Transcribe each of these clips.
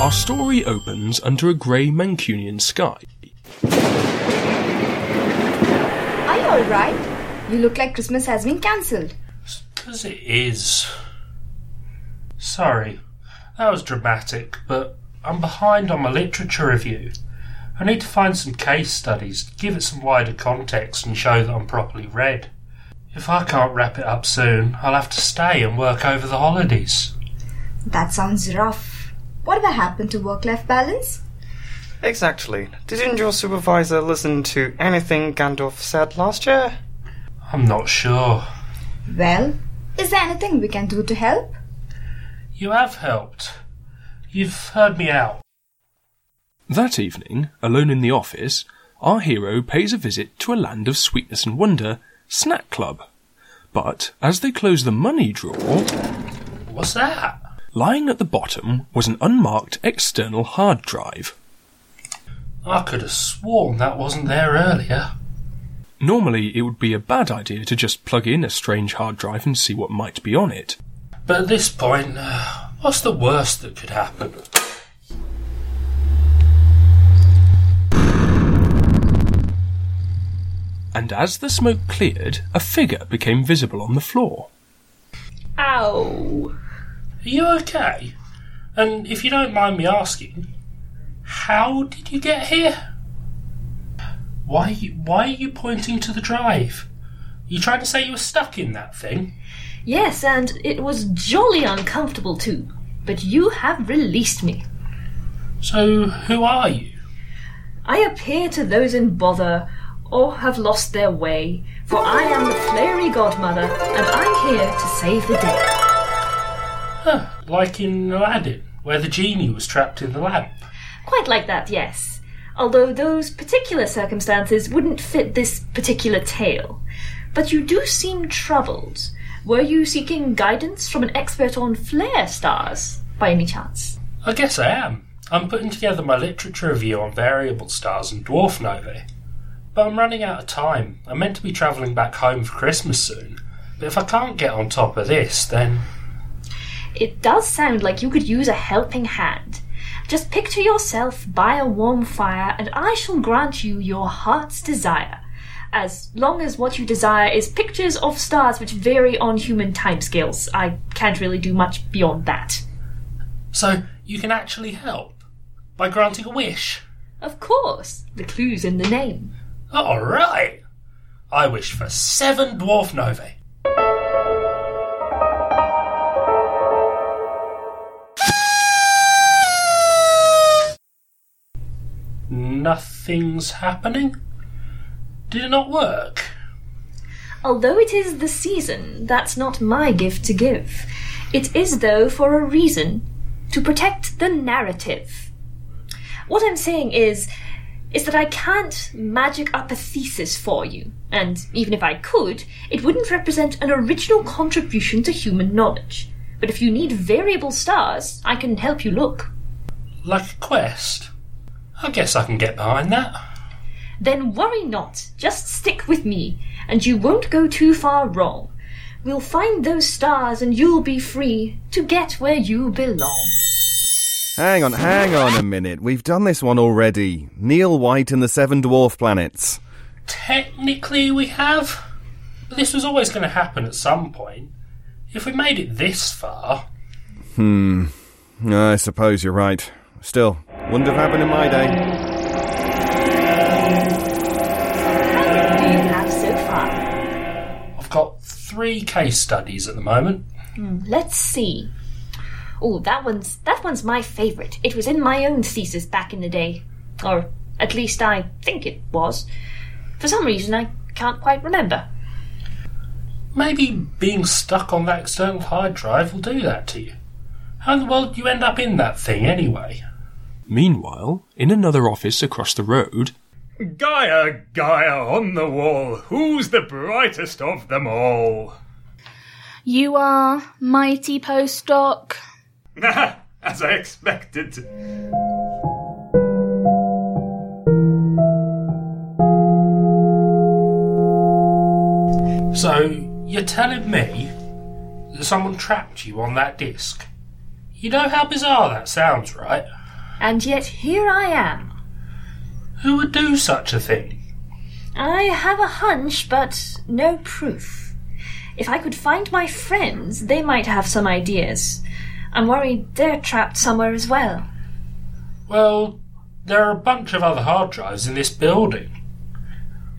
Our story opens under a grey Mancunian sky. Are you alright? You look like Christmas has been cancelled. Because it is. Sorry, that was dramatic, but I'm behind on my literature review. I need to find some case studies, give it some wider context, and show that I'm properly read. If I can't wrap it up soon, I'll have to stay and work over the holidays. That sounds rough. Whatever happened to work life balance? Exactly. Didn't your supervisor listen to anything Gandalf said last year? I'm not sure. Well, is there anything we can do to help? You have helped. You've heard me out. That evening, alone in the office, our hero pays a visit to a land of sweetness and wonder, Snack Club. But as they close the money drawer, What's that? lying at the bottom was an unmarked external hard drive. I could have sworn that wasn't there earlier. Normally, it would be a bad idea to just plug in a strange hard drive and see what might be on it. But at this point, uh, what's the worst that could happen? And as the smoke cleared, a figure became visible on the floor. Ow. Are you okay? And if you don't mind me asking, how did you get here? Why, why are you pointing to the drive? You trying to say you were stuck in that thing? Yes, and it was jolly uncomfortable too. But you have released me. So, who are you? I appear to those in bother or have lost their way, for I am the Flairy Godmother, and I'm here to save the day. Huh, like in Aladdin, where the genie was trapped in the lamp. Quite like that, yes. Although those particular circumstances wouldn't fit this particular tale. But you do seem troubled. Were you seeking guidance from an expert on flare stars, by any chance? I guess I am. I'm putting together my literature review on variable stars and dwarf novae. But I'm running out of time. I'm meant to be travelling back home for Christmas soon. But if I can't get on top of this, then. It does sound like you could use a helping hand. Just picture yourself by a warm fire, and I shall grant you your heart's desire. As long as what you desire is pictures of stars which vary on human timescales, I can't really do much beyond that. So, you can actually help? By granting a wish? Of course, the clue's in the name. Alright! I wish for seven dwarf novae. Nothing's happening? Did it not work? Although it is the season, that's not my gift to give. It is, though, for a reason to protect the narrative. What I'm saying is, is that I can't magic up a thesis for you, and even if I could, it wouldn't represent an original contribution to human knowledge. But if you need variable stars, I can help you look. Like a quest? I guess I can get behind that. Then worry not, just stick with me, and you won't go too far wrong. We'll find those stars and you'll be free to get where you belong. Hang on, hang on a minute. We've done this one already. Neil White and the Seven Dwarf Planets. Technically, we have. But this was always going to happen at some point. If we made it this far. Hmm. I suppose you're right. Still, wouldn't have happened in my day. How many do you have so far? I've got three case studies at the moment. Let's see. Oh, that one's that one's my favourite. It was in my own thesis back in the day, or at least I think it was. For some reason, I can't quite remember. Maybe being stuck on that external hard drive will do that to you. How in the world do you end up in that thing anyway? Meanwhile, in another office across the road, Gaia, Gaia on the wall, who's the brightest of them all? You are, mighty postdoc. As I expected. So, You're telling me that someone trapped you on that disc? You know how bizarre that sounds, right? And yet here I am. Who would do such a thing? I have a hunch, but no proof. If I could find my friends, they might have some ideas. I'm worried they're trapped somewhere as well. Well, there are a bunch of other hard drives in this building.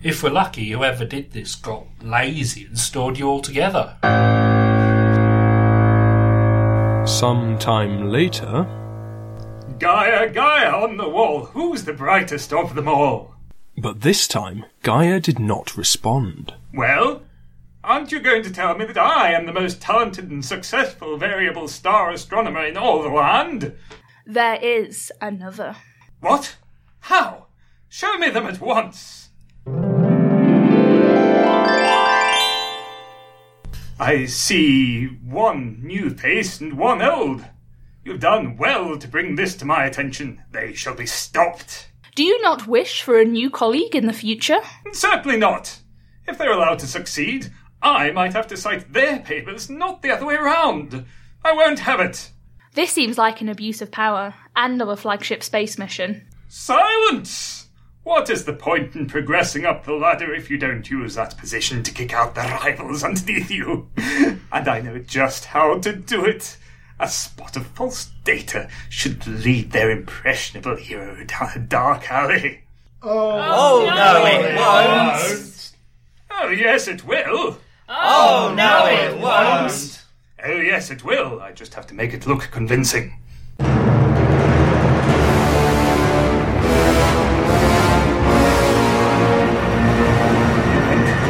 If we're lucky, whoever did this got lazy and stored you all together. Some time later, Gaia, Gaia on the wall, who's the brightest of them all? but this time Gaia did not respond. Well, aren't you going to tell me that I am the most talented and successful variable star astronomer in all the land? There is another. What? How? Show me them at once. I see one new face and one old. You've done well to bring this to my attention. They shall be stopped. Do you not wish for a new colleague in the future? Certainly not. If they're allowed to succeed, I might have to cite their papers, not the other way around. I won't have it. This seems like an abuse of power and of a flagship space mission. Silence! What is the point in progressing up the ladder if you don't use that position to kick out the rivals underneath you? And I know just how to do it. A spot of false data should lead their impressionable hero down a dark alley. Oh, oh no, it won't. Oh, yes, it will. Oh, oh no, it won't. Oh, yes, it will. I just have to make it look convincing.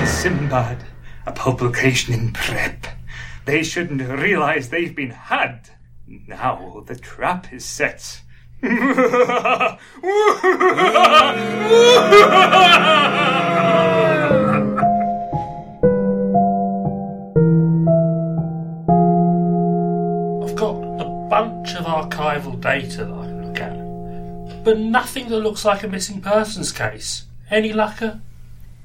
Simbad, a publication in prep. They shouldn't realize they've been had. Now the trap is set. bunch of archival data that I can look at, but nothing that looks like a missing persons case. Any lucker?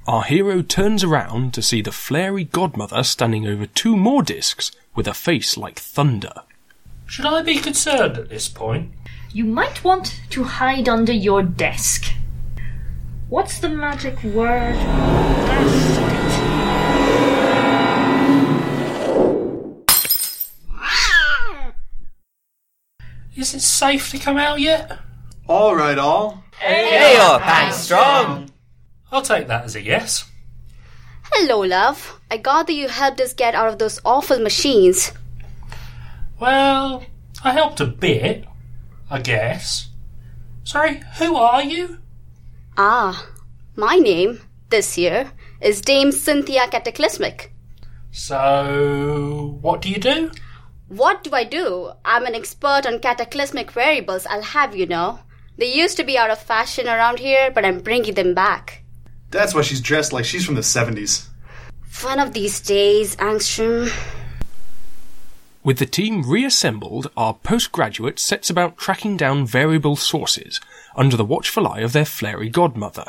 Our hero turns around to see the flary godmother standing over two more discs with a face like thunder. Should I be concerned at this point? You might want to hide under your desk. What's the magic word? Is it safe to come out yet? All right, all. Hey up and strong. I'll take that as a yes. Hello, love. I gather you helped us get out of those awful machines. Well, I helped a bit, I guess. Sorry, who are you? Ah, my name, this year, is Dame Cynthia Cataclysmic. So, what do you do? What do I do? I'm an expert on cataclysmic variables, I'll have you know. They used to be out of fashion around here, but I'm bringing them back. That's why she's dressed like she's from the 70s. One of these days, Angstrom. With the team reassembled, our postgraduate sets about tracking down variable sources under the watchful eye of their flary godmother.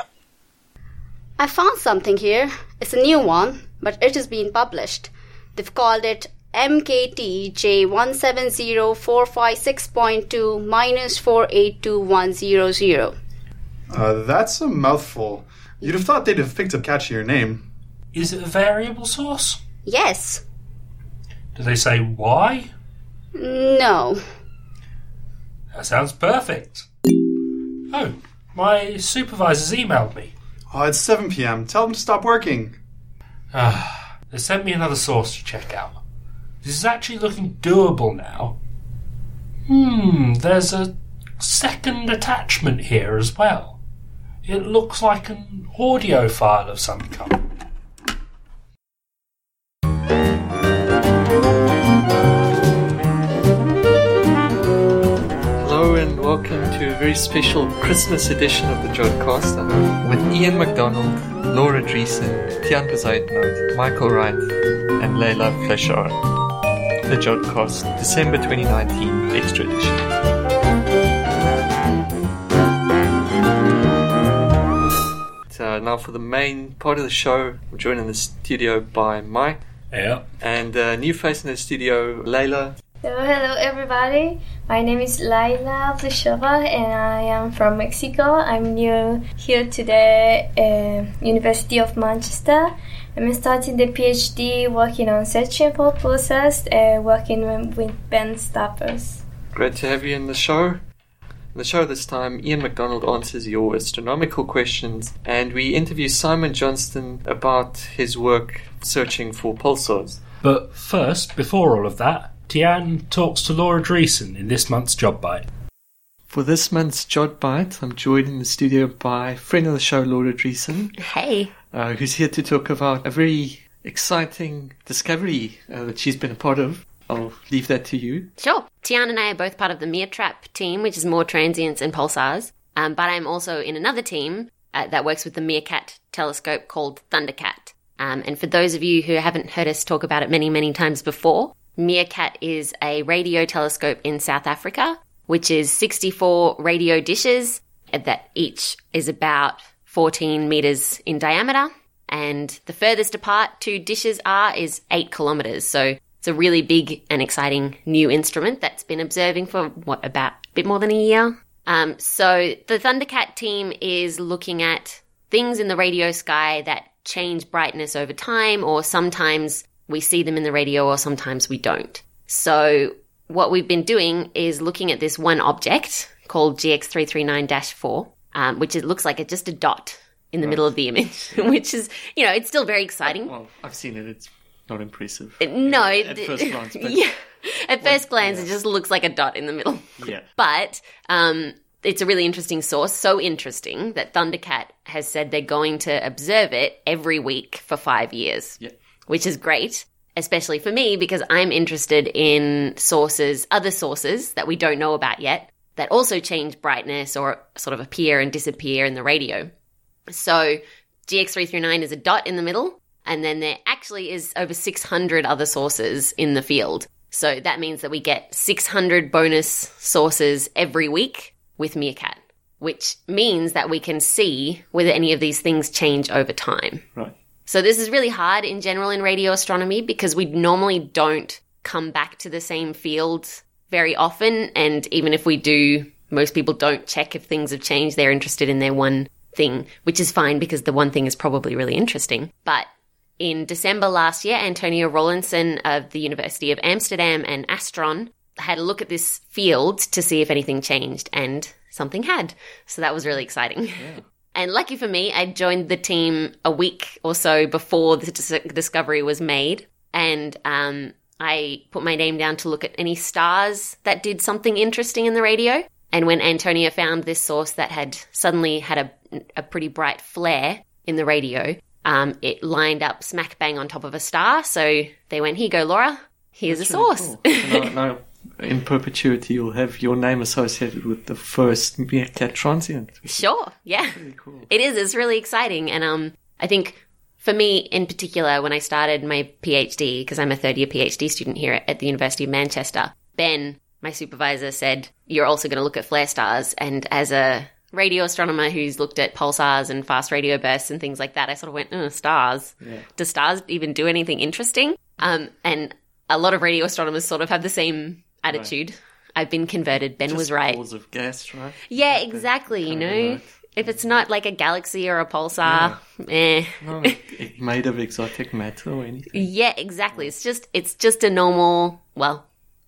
I found something here. It's a new one, but it is being published. They've called it MKTJ170456.2 minus 482100. Uh, that's a mouthful. You'd have thought they'd have picked a catchier name. Is it a variable source? Yes. Do they say why? No. That sounds perfect. Oh, my supervisor's emailed me. Oh, it's 7 p.m. Tell them to stop working. Ah, they sent me another source to check out. This is actually looking doable now. Hmm, there's a second attachment here as well. It looks like an audio file of some kind. Hello and welcome to a very special Christmas edition of the Jodcast uh, with Iain McDonald, Laura Driessen, Tian Bezuidenhout, Michael Wright, and Leila Fleshar. The Jodcast, December 2019, Extra Edition. Uh, now for the main part of the show, I'm joined in the studio by Mike. Yeah. And a new face in the studio, Layla. So, hello everybody. My name is Laila Pleshova and I am from Mexico. I'm new here to the uh, University of Manchester. I'm starting the PhD working on searching for pulsars, uh, working with Ben Stappers. Great to have you in the show. In the show this time, Iain MacDonald answers your astronomical questions, and we interview Simon Johnston about his work searching for pulsars. But first, before all of that, Tian talks to Laura Driessen in this month's JodBite. For this month's JodBite, I'm joined in the studio by friend of the show, Laura Driessen. Hey. Uh, who's here to talk about a very exciting discovery uh, that she's been a part of. I'll leave that to you. Sure. Tian and I are both part of the MeerTrap team, which is more transients and pulsars. Um, but I'm also in another team uh, that works with the Meerkat telescope called ThunderKAT. Um, and for those of you who haven't heard us talk about it many, many times before, Meerkat is a radio telescope in South Africa, which is 64 radio dishes that each is about 14 meters in diameter. And the furthest apart two dishes are is eight kilometers. So it's a really big and exciting new instrument that's been observing for what about a bit more than a year. Um, so the ThunderKAT team is looking at things in the radio sky that change brightness over time, or sometimes we see them in the radio, or sometimes we don't. So what we've been doing is looking at this one object called GX339-4, um, which it looks like it's just a dot in the Right. middle of the image, which is, you know, it's still very exciting. Well, I've seen it. It's not impressive. No, at first glance, but yeah. At first glance, it just looks like a dot in the middle. yeah. But um, it's a really interesting source. So interesting that ThunderKAT has said they're going to observe it every week for five years, Yeah. which is great, especially for me because I'm interested in sources, other sources that we don't know about yet that also change brightness or sort of appear and disappear in the radio. So GX339 is a dot in the middle, and then there actually is over 600 other sources in the field. So that means that we get 600 bonus sources every week with Meerkat, which means that we can see whether any of these things change over time. Right. So this is really hard in general in radio astronomy because we normally don't come back to the same field very often. And even if we do, most people don't check if things have changed. They're interested in their one thing, which is fine because the one thing is probably really interesting. But in December last year, Antonia Rowlinson of the University of Amsterdam and Astron had a look at this field to see if anything changed, and something had. So that was really exciting. And lucky for me, I joined the team a week or so before the dis- discovery was made. And um, I put my name down to look at any stars that did something interesting in the radio. And when Antonia found this source that had suddenly had a, a pretty bright flare in the radio, um, it lined up smack bang on top of a star. So they went, Here you go, Laura. Here's That's a really source. cool. So now, now, in perpetuity, you'll have your name associated with the first Meerkat transient. Sure, yeah. It is. It's really exciting. And um, I think for me in particular, when I started my PhD, because I'm a third year PhD student here at the University of Manchester, Ben, my supervisor, said, You're also going to look at flare stars. And as a radio astronomer who's looked at pulsars and fast radio bursts and things like that, I sort of went, oh, stars. Yeah. Do stars even do anything interesting? Um, and a lot of radio astronomers sort of have the same attitude. I've been converted. Ben Just was right. Balls of gas, right? Yeah, exactly. You know, if it's not like a galaxy or a pulsar, eh. Not like made of exotic matter or anything. Yeah, exactly. It's just it's just a normal. Well,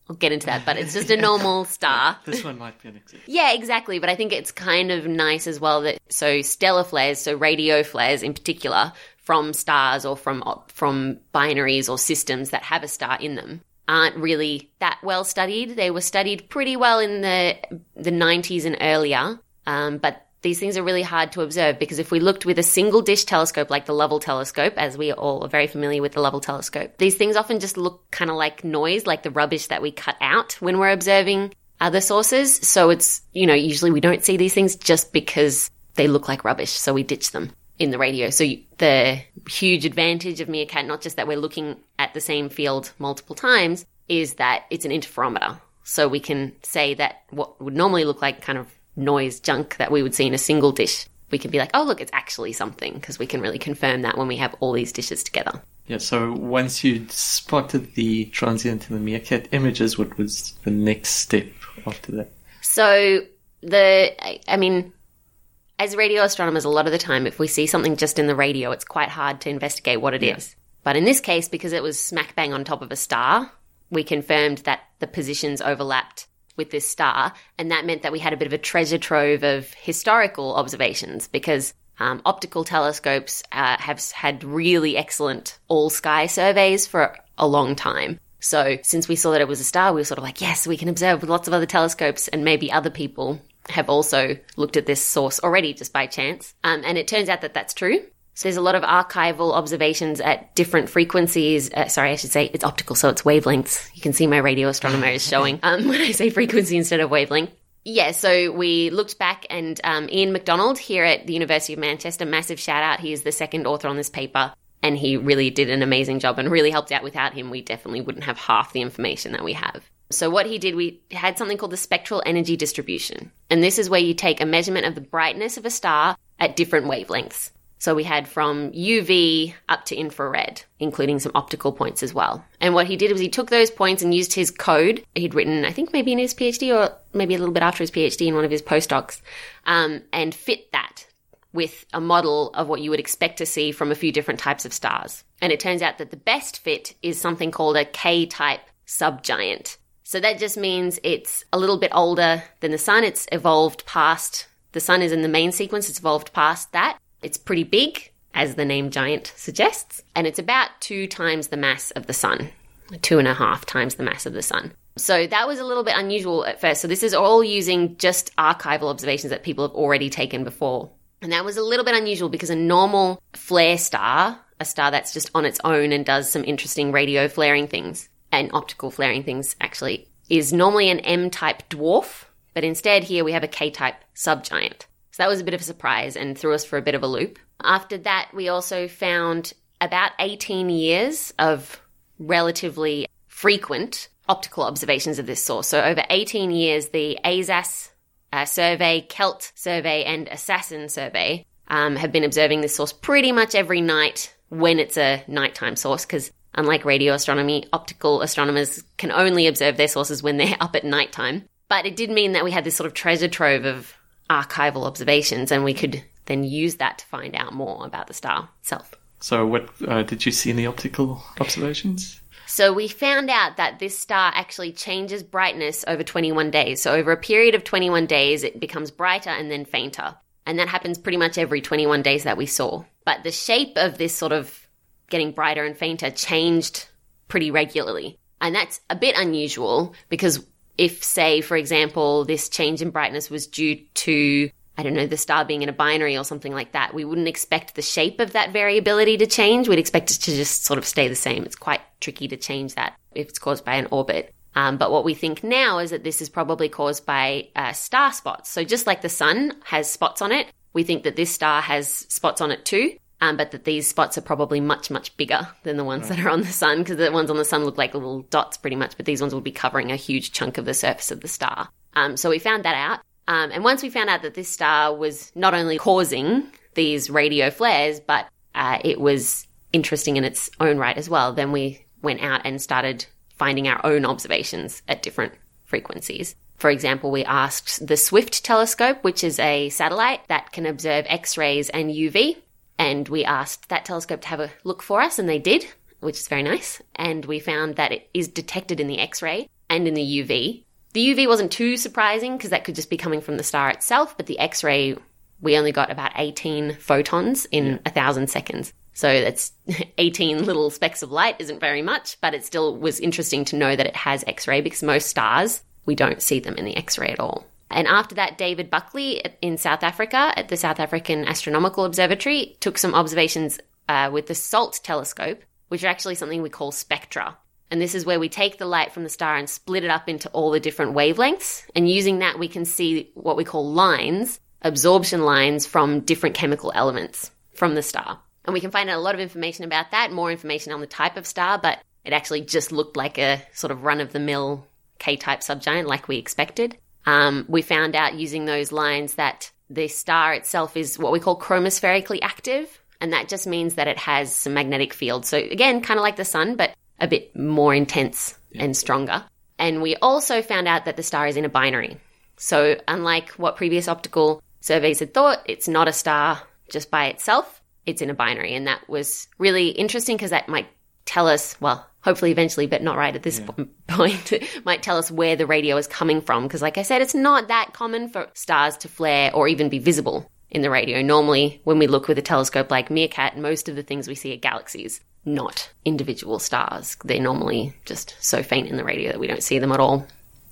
I'll get into that, but it's just a normal star. This one might be an example. Yeah, exactly. But I think it's kind of nice as well that so stellar flares, so radio flares in particular, from stars or from from binaries or systems that have a star in them, aren't really that well studied. They were studied pretty well in the the 90s and earlier, um, but these things are really hard to observe because if we looked with a single dish telescope like the Lovell telescope, as we all are very familiar with the Lovell telescope, these things often just look kind of like noise, like the rubbish that we cut out when we're observing other sources. So it's, you know, usually we don't see these things just because they look like rubbish. So we ditch them in the radio. So you- the huge advantage of Meerkat, not just that we're looking at the same field multiple times, is that it's an interferometer. So we can say that what would normally look like kind of noise junk that we would see in a single dish we can be like, oh, look, it's actually something, because we can really confirm that when we have all these dishes together. Yeah, so once you spotted the transient in the meerkat images, what was the next step after that? So, the, I, I mean, as radio astronomers, a lot of the time, if we see something just in the radio, it's quite hard to investigate what it is. But in this case, because it was smack bang on top of a star, we confirmed that the positions overlapped with this star, and that meant that we had a bit of a treasure trove of historical observations because um, optical telescopes uh, have had really excellent all sky surveys for a long time. So, since we saw that it was a star, we were sort of like, yes, we can observe with lots of other telescopes, and maybe other people have also looked at this source already just by chance. Um, and it turns out that that's true. So there's a lot of archival observations at different frequencies. Uh, sorry, I should say it's optical, so it's wavelengths. You can see my radio astronomer is showing um, when I say frequency instead of wavelength. Yeah, so we looked back, and um, Iain McDonald here at the University of Manchester, massive shout out. He is the second author on this paper, and he really did an amazing job and really helped out. Without him, we definitely wouldn't have half the information that we have. So what he did, we had something called the spectral energy distribution. And this is where you take a measurement of the brightness of a star at different wavelengths. So we had from UV up to infrared, including some optical points as well. And what he did was he took those points and used his code he'd written, I think maybe in his PhD or maybe a little bit after his PhD in one of his postdocs, um, and fit that with a model of what you would expect to see from a few different types of stars. And it turns out that the best fit is something called a K-type subgiant. So that just means it's a little bit older than the sun. It's evolved past the sun is in the main sequence. It's evolved past that. It's pretty big, as the name giant suggests, and it's about two times the mass of the sun, two and a half times the mass of the sun. So that was a little bit unusual at first. So this is all using just archival observations that people have already taken before. And that was a little bit unusual because a normal flare star, a star that's just on its own and does some interesting radio flaring things, and optical flaring things actually is normally an M type dwarf, but instead here we have a K type subgiant. So that was a bit of a surprise and threw us for a bit of a loop. After that, we also found about 18 years of relatively frequent optical observations of this source. So over 18 years, the ASAS uh, survey, KELT survey, and ASAS-SN survey um, have been observing this source pretty much every night when it's a nighttime source because Unlike radio astronomy, optical astronomers can only observe their sources when they're up at nighttime. But it did mean that we had this sort of treasure trove of archival observations, and we could then use that to find out more about the star itself. So, what uh, did you see in the optical observations? So, we found out that this star actually changes brightness over 21 days. So, over a period of 21 days, it becomes brighter and then fainter. And that happens pretty much every 21 days that we saw. But the shape of this sort of getting brighter and fainter changed pretty regularly. And that's a bit unusual because if, say, for example, this change in brightness was due to, I don't know, the star being in a binary or something like that, we wouldn't expect the shape of that variability to change. We'd expect it to just sort of stay the same. It's quite tricky to change that if it's caused by an orbit. Um, but what we think now is that this is probably caused by uh, star spots. So just like the sun has spots on it, we think that this star has spots on it too um, but that these spots are probably much, much bigger than the ones right. that are on the sun because the ones on the sun look like little dots pretty much, but these ones will be covering a huge chunk of the surface of the star. Um, so we found that out. Um, and once we found out that this star was not only causing these radio flares, but uh, it was interesting in its own right as well, then we went out and started finding our own observations at different frequencies. For example, we asked the Swift telescope, which is a satellite that can observe X rays and UV, and we asked that telescope to have a look for us, and they did, which is very nice. And we found that it is detected in the X ray and in the UV. The UV wasn't too surprising because that could just be coming from the star itself, but the X ray, we only got about 18 photons in a yeah. thousand seconds. So that's 18 little specks of light isn't very much, but it still was interesting to know that it has X ray because most stars, we don't see them in the X ray at all. And after that, David Buckley in South Africa at the South African Astronomical Observatory took some observations uh, with the SALT telescope, which are actually something we call spectra. And this is where we take the light from the star and split it up into all the different wavelengths. And using that, we can see what we call lines, absorption lines from different chemical elements from the star. And we can find out a lot of information about that, more information on the type of star, but it actually just looked like a sort of run of the mill K type subgiant like we expected. Um, we found out using those lines that the star itself is what we call chromospherically active, and that just means that it has some magnetic field. So again, kind of like the sun, but a bit more intense and stronger. And we also found out that the star is in a binary. So unlike what previous optical surveys had thought, it's not a star just by itself. It's in a binary, and that was really interesting because that might tell us, well, hopefully eventually, but not right at this po- point, might tell us where the radio is coming from. Because, like I said, it's not that common for stars to flare or even be visible in the radio. Normally, when we look with a telescope like Meerkat, most of the things we see are galaxies, not individual stars. They're normally just so faint in the radio that we don't see them at all.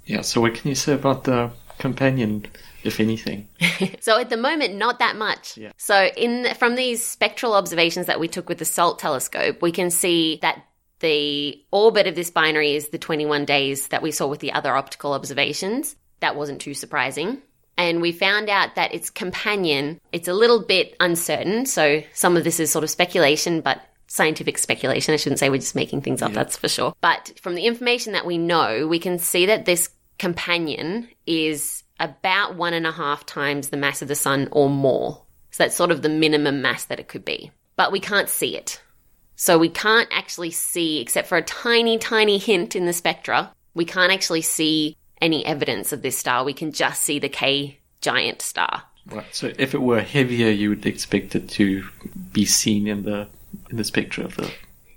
Yeah, so what can you say about the companion, if anything? so at the moment, not that much. Yeah. So in from these spectral observations that we took with the SALT telescope, we can see that the orbit of this binary is the 21 days that we saw with the other optical observations. That wasn't too surprising. And we found out that its companion, it's a little bit uncertain. So some of this is sort of speculation, but scientific speculation. I shouldn't say we're just making things up, that's for sure. But from the information that we know, we can see that this companion is about one and a half times the mass of the sun or more. So that's sort of the minimum mass that it could be. But we can't see it. So we can't actually see, except for a tiny, tiny hint in the spectra, we can't actually see any evidence of this star. We can just see the K giant star. Right. So if it were heavier, you would expect it to be seen in the in the spectra of the.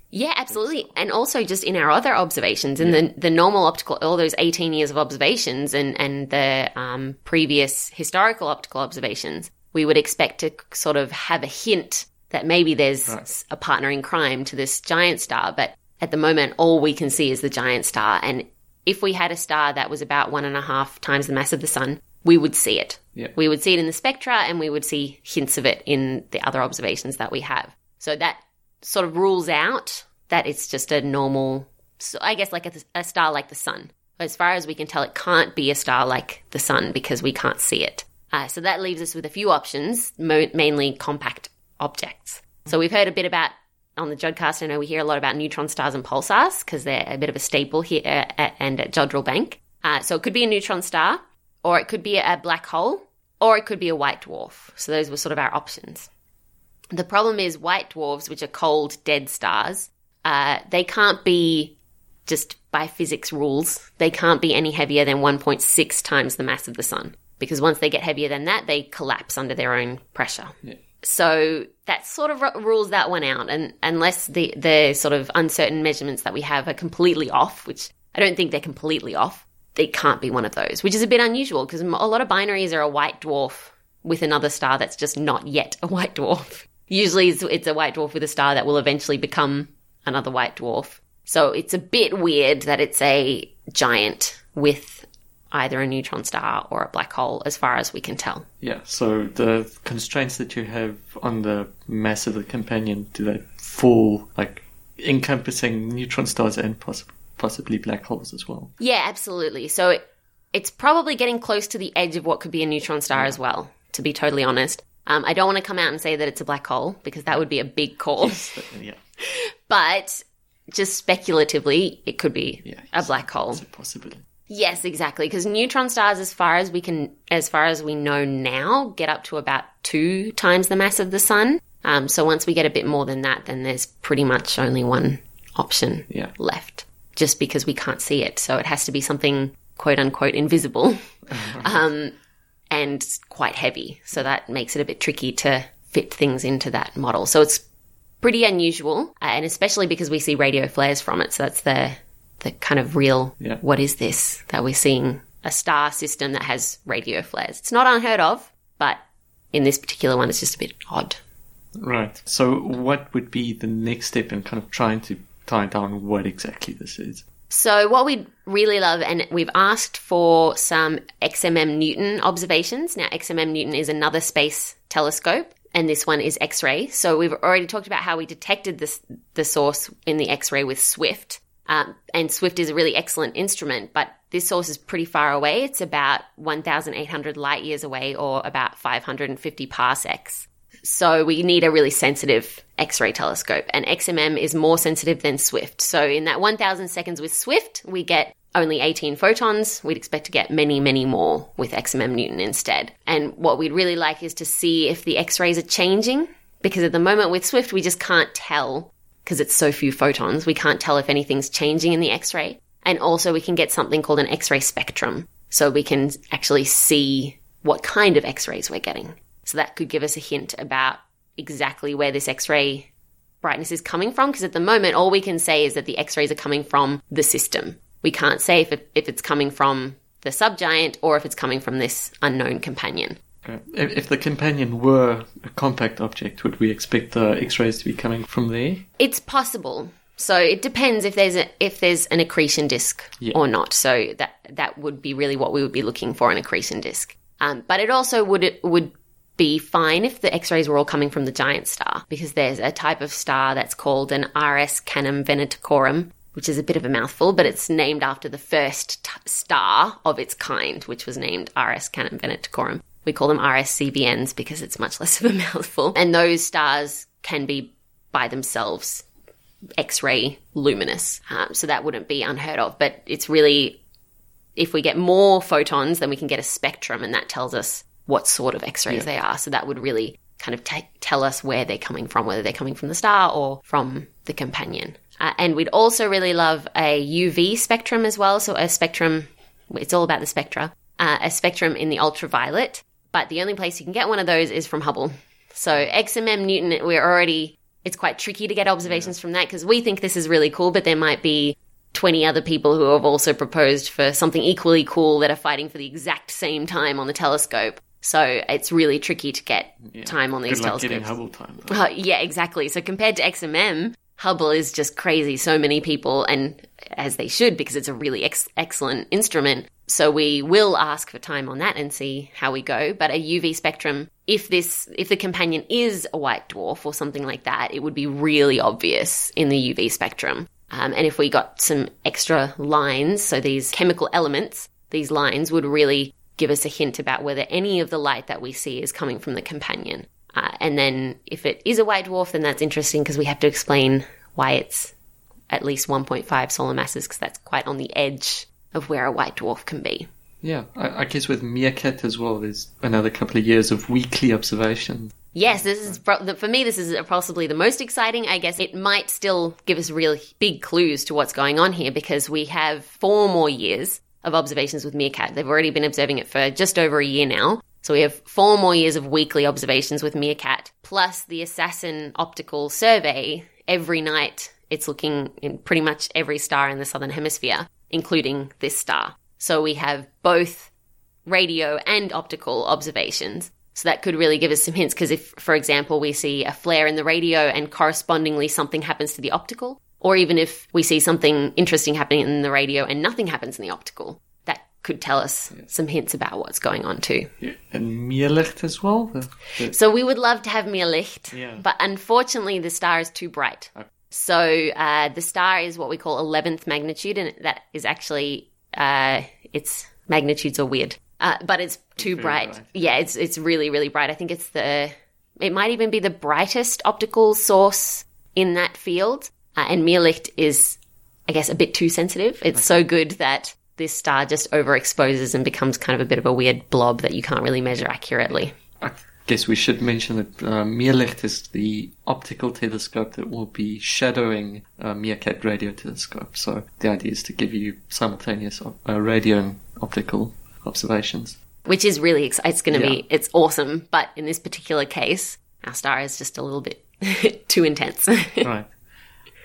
Yeah, absolutely. And also just in our other observations, in the the normal optical, all those 18 years of observations and, and the um, previous historical optical observations, we would expect to sort of have a hint that maybe there's Right. a partner in crime to this giant star. But at the moment, all we can see is the giant star. And if we had a star that was about one and a half times the mass of the sun, we would see it. Yeah. We would see it in the spectra and we would see hints of it in the other observations that we have. So that sort of rules out that it's just a normal, so I guess like a, a star like the sun. As far as we can tell, it can't be a star like the sun because we can't see it. Uh, so that leaves us with a few options, mo- mainly compact objects. So we've heard a bit about on the Jodcast. I know we hear a lot about neutron stars and pulsars because they're a bit of a staple here uh, at, and at Jodrell Bank. Uh, so it could be a neutron star, or it could be a black hole, or it could be a white dwarf. So those were sort of our options. The problem is white dwarfs, which are cold, dead stars, uh, they can't be just by physics rules, they can't be any heavier than 1.6 times the mass of the sun. Because once they get heavier than that, they collapse under their own pressure. So that sort of ru- rules that one out. And unless the, the sort of uncertain measurements that we have are completely off, which I don't think they're completely off, they can't be one of those, which is a bit unusual because a lot of binaries are a white dwarf with another star that's just not yet a white dwarf. Usually it's, it's a white dwarf with a star that will eventually become another white dwarf. So it's a bit weird that it's a giant with either a neutron star or a black hole, as far as we can tell. Yeah. So the constraints that you have on the mass of the companion do they fall like encompassing neutron stars and poss- possibly black holes as well? Yeah, absolutely. So it, it's probably getting close to the edge of what could be a neutron star as well, to be totally honest. Um, I don't want to come out and say that it's a black hole because that would be a big call. Yes, yeah. But just speculatively, it could be a black hole. possibility. Yes, exactly. Because neutron stars, as far as we can, as far as we know now, get up to about two times the mass of the sun. Um, so once we get a bit more than that, then there's pretty much only one option Yeah. left, just because we can't see it. So it has to be something quote unquote invisible, um, and quite heavy. So that makes it a bit tricky to fit things into that model. So it's pretty unusual, uh, and especially because we see radio flares from it. So that's the the kind of real Yeah. what is this that we're seeing a star system that has radio flares. It's not unheard of, but in this particular one, it's just a bit odd. Right. So what would be the next step in kind of trying to tie down what exactly this is? So what we'd really love, and we've asked for some XMM Newton observations. Now, XMM Newton is another space telescope, and this one is X-ray. So we've already talked about how we detected this the source in the X-ray with Swift, um, and Swift is a really excellent instrument. But this source is pretty far away. It's about 1,800 light years away, or about 550 parsecs. So we need a really sensitive X-ray telescope and XMM is more sensitive than Swift. So in that 1000 seconds with Swift, we get only 18 photons, we'd expect to get many, many more with XMM Newton instead. And what we'd really like is to see if the X rays are changing, because at the moment with Swift, we just can't tell because it's so few photons. We can't tell if anything's changing in the X ray. And also, we can get something called an X ray spectrum. So we can actually see what kind of X rays we're getting. So that could give us a hint about exactly where this X ray brightness is coming from. Because at the moment, all we can say is that the X rays are coming from the system. We can't say if, it, if it's coming from the subgiant or if it's coming from this unknown companion. Okay. If, if the companion were a compact object, would we expect the X-rays to be coming from there? It's possible. So it depends if there's a, if there's an accretion disk Yeah. or not. So that that would be really what we would be looking for an accretion disk. Um, but it also would it would be fine if the X-rays were all coming from the giant star because there's a type of star that's called an RS Canum Venaticorum, which is a bit of a mouthful, but it's named after the first t- star of its kind, which was named RS Canum Venaticorum. We call them RSCVNs because it's much less of a mouthful. And those stars can be by themselves X-ray luminous, um, so that wouldn't be unheard of. But it's really, if we get more photons, then we can get a spectrum, and that tells us what sort of X-rays Yeah. they are. So that would really kind of ta tell us where they're coming from, whether they're coming from the star or from the companion. Uh, and we'd also really love a UV spectrum as well. So a spectrum, it's all about the spectra, uh, a spectrum in the ultraviolet. But the only place you can get one of those is from Hubble. So XMM Newton, we're already, it's quite tricky to get observations from that because we think this is really cool, but there might be 20 other people who have also proposed for something equally cool that are fighting for the exact same time on the telescope. So it's really tricky to get time on these Good luck getting telescopes. Hubble time. Uh, yeah, exactly. So compared to XMM, Hubble is just crazy. So many people, and as they should, because it's a really ex- excellent instrument. So we will ask for time on that and see how we go. But a UV spectrum, if this, if the companion is a white dwarf or something like that, it would be really obvious in the UV spectrum. Um, and if we got some extra lines, so these chemical elements, these lines would really give us a hint about whether any of the light that we see is coming from the companion. Uh, and then if it is a white dwarf, then that's interesting because we have to explain why it's at least 1.5 solar masses because that's quite on the edge of where a white dwarf can be. Yeah, I, I guess with Meerkat as well, there's another couple of years of weekly observation. Yes, this is pro- for me. This is possibly the most exciting. I guess it might still give us real big clues to what's going on here because we have four more years of observations with Meerkat. They've already been observing it for just over a year now. So we have four more years of weekly observations with Meerkat, plus the ASAS-SN optical survey. Every night, it's looking in pretty much every star in the southern hemisphere, including this star. So we have both radio and optical observations. So that could really give us some hints because if, for example, we see a flare in the radio and correspondingly something happens to the optical, or even if we see something interesting happening in the radio and nothing happens in the optical, that could tell us some hints about what's going on too. And Meerlicht as well. The, the- So we would love to have Meerlicht, Yeah. but unfortunately the star is too bright. So uh, the star is what we call 11th magnitude, and that is actually uh, its magnitudes are weird, uh, but it's too very bright. bright. Yeah, it's it's really really bright. I think it's the it might even be the brightest optical source in that field, uh, and Meerlicht is, I guess, a bit too sensitive. It's so good that this star just overexposes and becomes kind of a bit of a weird blob that you can't really measure accurately. I guess we should mention that uh, Meerlicht is the optical telescope that will be shadowing uh, Meerkat radio telescope. So the idea is to give you simultaneous op- uh, radio and optical observations. which is really exciting. It's going to Yeah. be it's awesome. But in this particular case, our star is just a little bit too intense. right.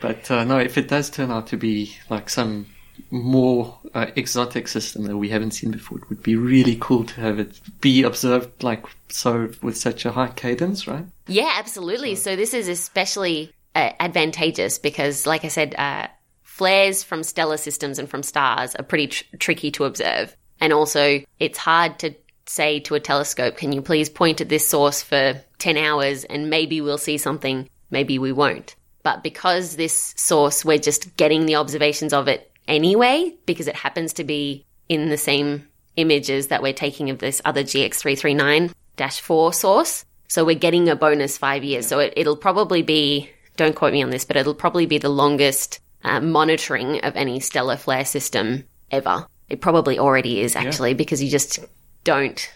But uh, no, if it does turn out to be like some more uh, exotic system that we haven't seen before, it would be really cool to have it be observed like so with such a high cadence, right? yeah, absolutely. So this is especially uh, advantageous because, like I said, uh, flares from stellar systems and from stars are pretty tr- tricky to observe, and also it's hard to say to a telescope, "Can you please point at this source for ten hours, and maybe we'll see something, maybe we won't." But because this source, we're just getting the observations of it anyway, because it happens to be in the same images that we're taking of this other GX339 4 source. So we're getting a bonus five years. So it, it'll probably be, don't quote me on this, but it'll probably be the longest uh, monitoring of any stellar flare system ever. It probably already is actually because you just don't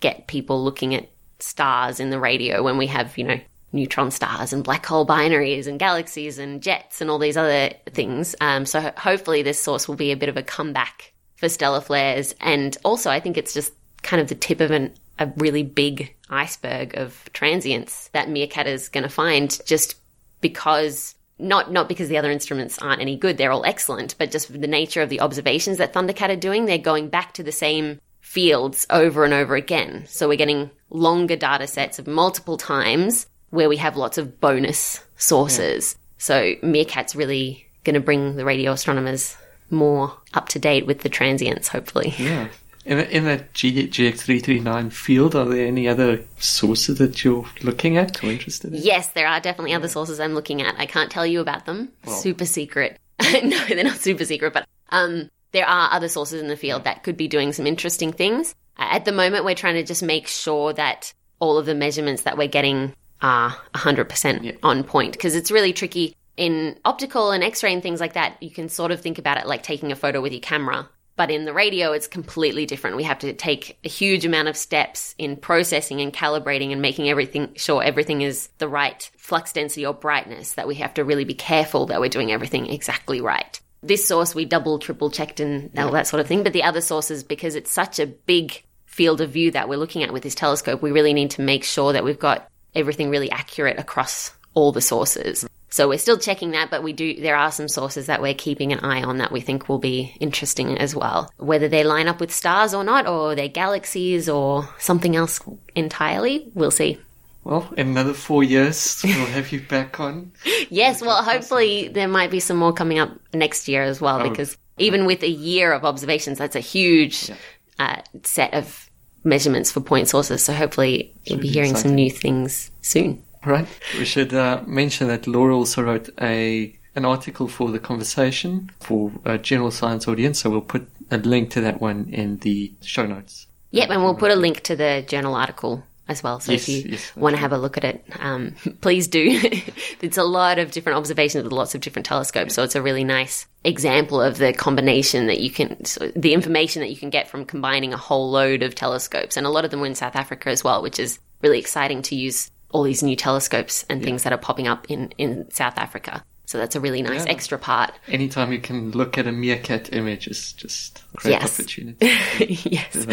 get people looking at stars in the radio when we have, you know, neutron stars and black hole binaries and galaxies and jets and all these other things. Um, so ho- hopefully this source will be a bit of a comeback for stellar flares. And also, I think it's just kind of the tip of an, a really big iceberg of transients that Meerkat is going to find just because not not because the other instruments aren't any good they're all excellent but just the nature of the observations that ThunderKAT are doing they're going back to the same fields over and over again so we're getting longer data sets of multiple times where we have lots of bonus sources so MeerKAT's really going to bring the radio astronomers more up to date with the transients hopefully Yeah. In, the in that G- GX339 field, are there any other sources that you're looking at or interested in? Yes, there are definitely other sources I'm looking at. I can't tell you about them. Well- super secret. no, they're not super secret, but um, there are other sources in the field that could be doing some interesting things. At the moment, we're trying to just make sure that all of the measurements that we're getting are 100% on point because it's really tricky in optical and x-ray and things like that. You can sort of think about it like taking a photo with your camera. But in the radio, it's completely different. We have to take a huge amount of steps in processing and calibrating and making everything sure everything is the right flux density or brightness, that we have to really be careful that we're doing everything exactly right. This source we double, triple checked and all that sort of thing. But the other sources, because it's such a big field of view that we're looking at with this telescope, we really need to make sure that we've got everything really accurate across all the sources. So we're still checking that, but we do, there are some sources that we're keeping an eye on that we think will be interesting as well. Whether they line up with stars or not, or they're galaxies or something else entirely, we'll see. Well, in another four years, we'll have you back on. Yes, well, hopefully there might be some more coming up next year as well, Oh. because even with a year of observations, that's a huge uh, set of measurements for point sources. So hopefully you'll be be hearing some new things soon. Right. We should uh, mention that Laura also wrote a an article for the conversation for a general science audience. So we'll put a link to that one in the show notes. Yep, and we'll put a link to the journal article as well. So Yes, if you yes, want to have a look at it, um, please do. it's a lot of different observations with lots of different telescopes. So it's a really nice example of the combination that you can, so the information that you can get from combining a whole load of telescopes. And a lot of them were in South Africa as well, which is really exciting to use all these new telescopes and things that are popping up in, in South Africa. So that's a really nice Yeah. extra part. Anytime you can look at a MeerKAT image is just a great Yes. opportunity. yes.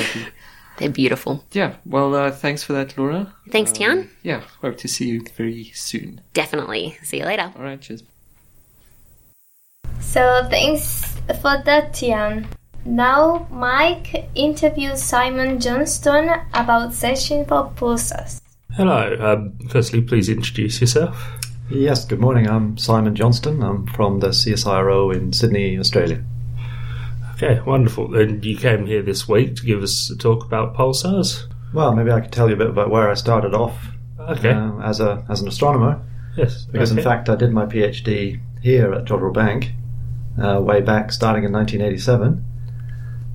They're beautiful. Yeah. Well, uh, thanks for that, Laura. Thanks, Um, Tian. Yeah. Hope to see you very soon. Definitely. See you later. All right. Cheers. So thanks for that, Tian. Now Mike interviews Simon Johnston about searching for pulsars. Hello. Um, firstly, please introduce yourself. Yes, good morning. I'm Simon Johnston. I'm from the CSIRO in Sydney, Australia. Okay, wonderful. And you came here this week to give us a talk about pulsars. Well, maybe I could tell you a bit about where I started off Okay. uh, as a as an astronomer. Yes. Because in fact, I did my PhD here at Jodrell Bank uh, way back, starting in 1987.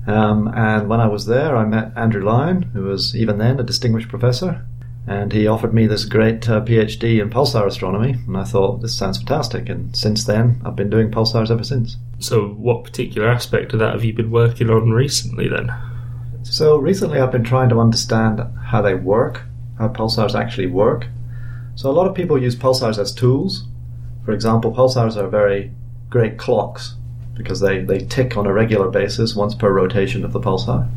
Um, and when I was there, I met Andrew Lyne, who was even then a distinguished professor, and he offered me this great uh, PhD in pulsar astronomy. And I thought this sounds fantastic. And since then, I've been doing pulsars ever since. So, what particular aspect of that have you been working on recently then? So recently, I've been trying to understand how they work, how pulsars actually work. So a lot of people use pulsars as tools. For example, pulsars are very great clocks because they, they tick on a regular basis once per rotation of the pulsar.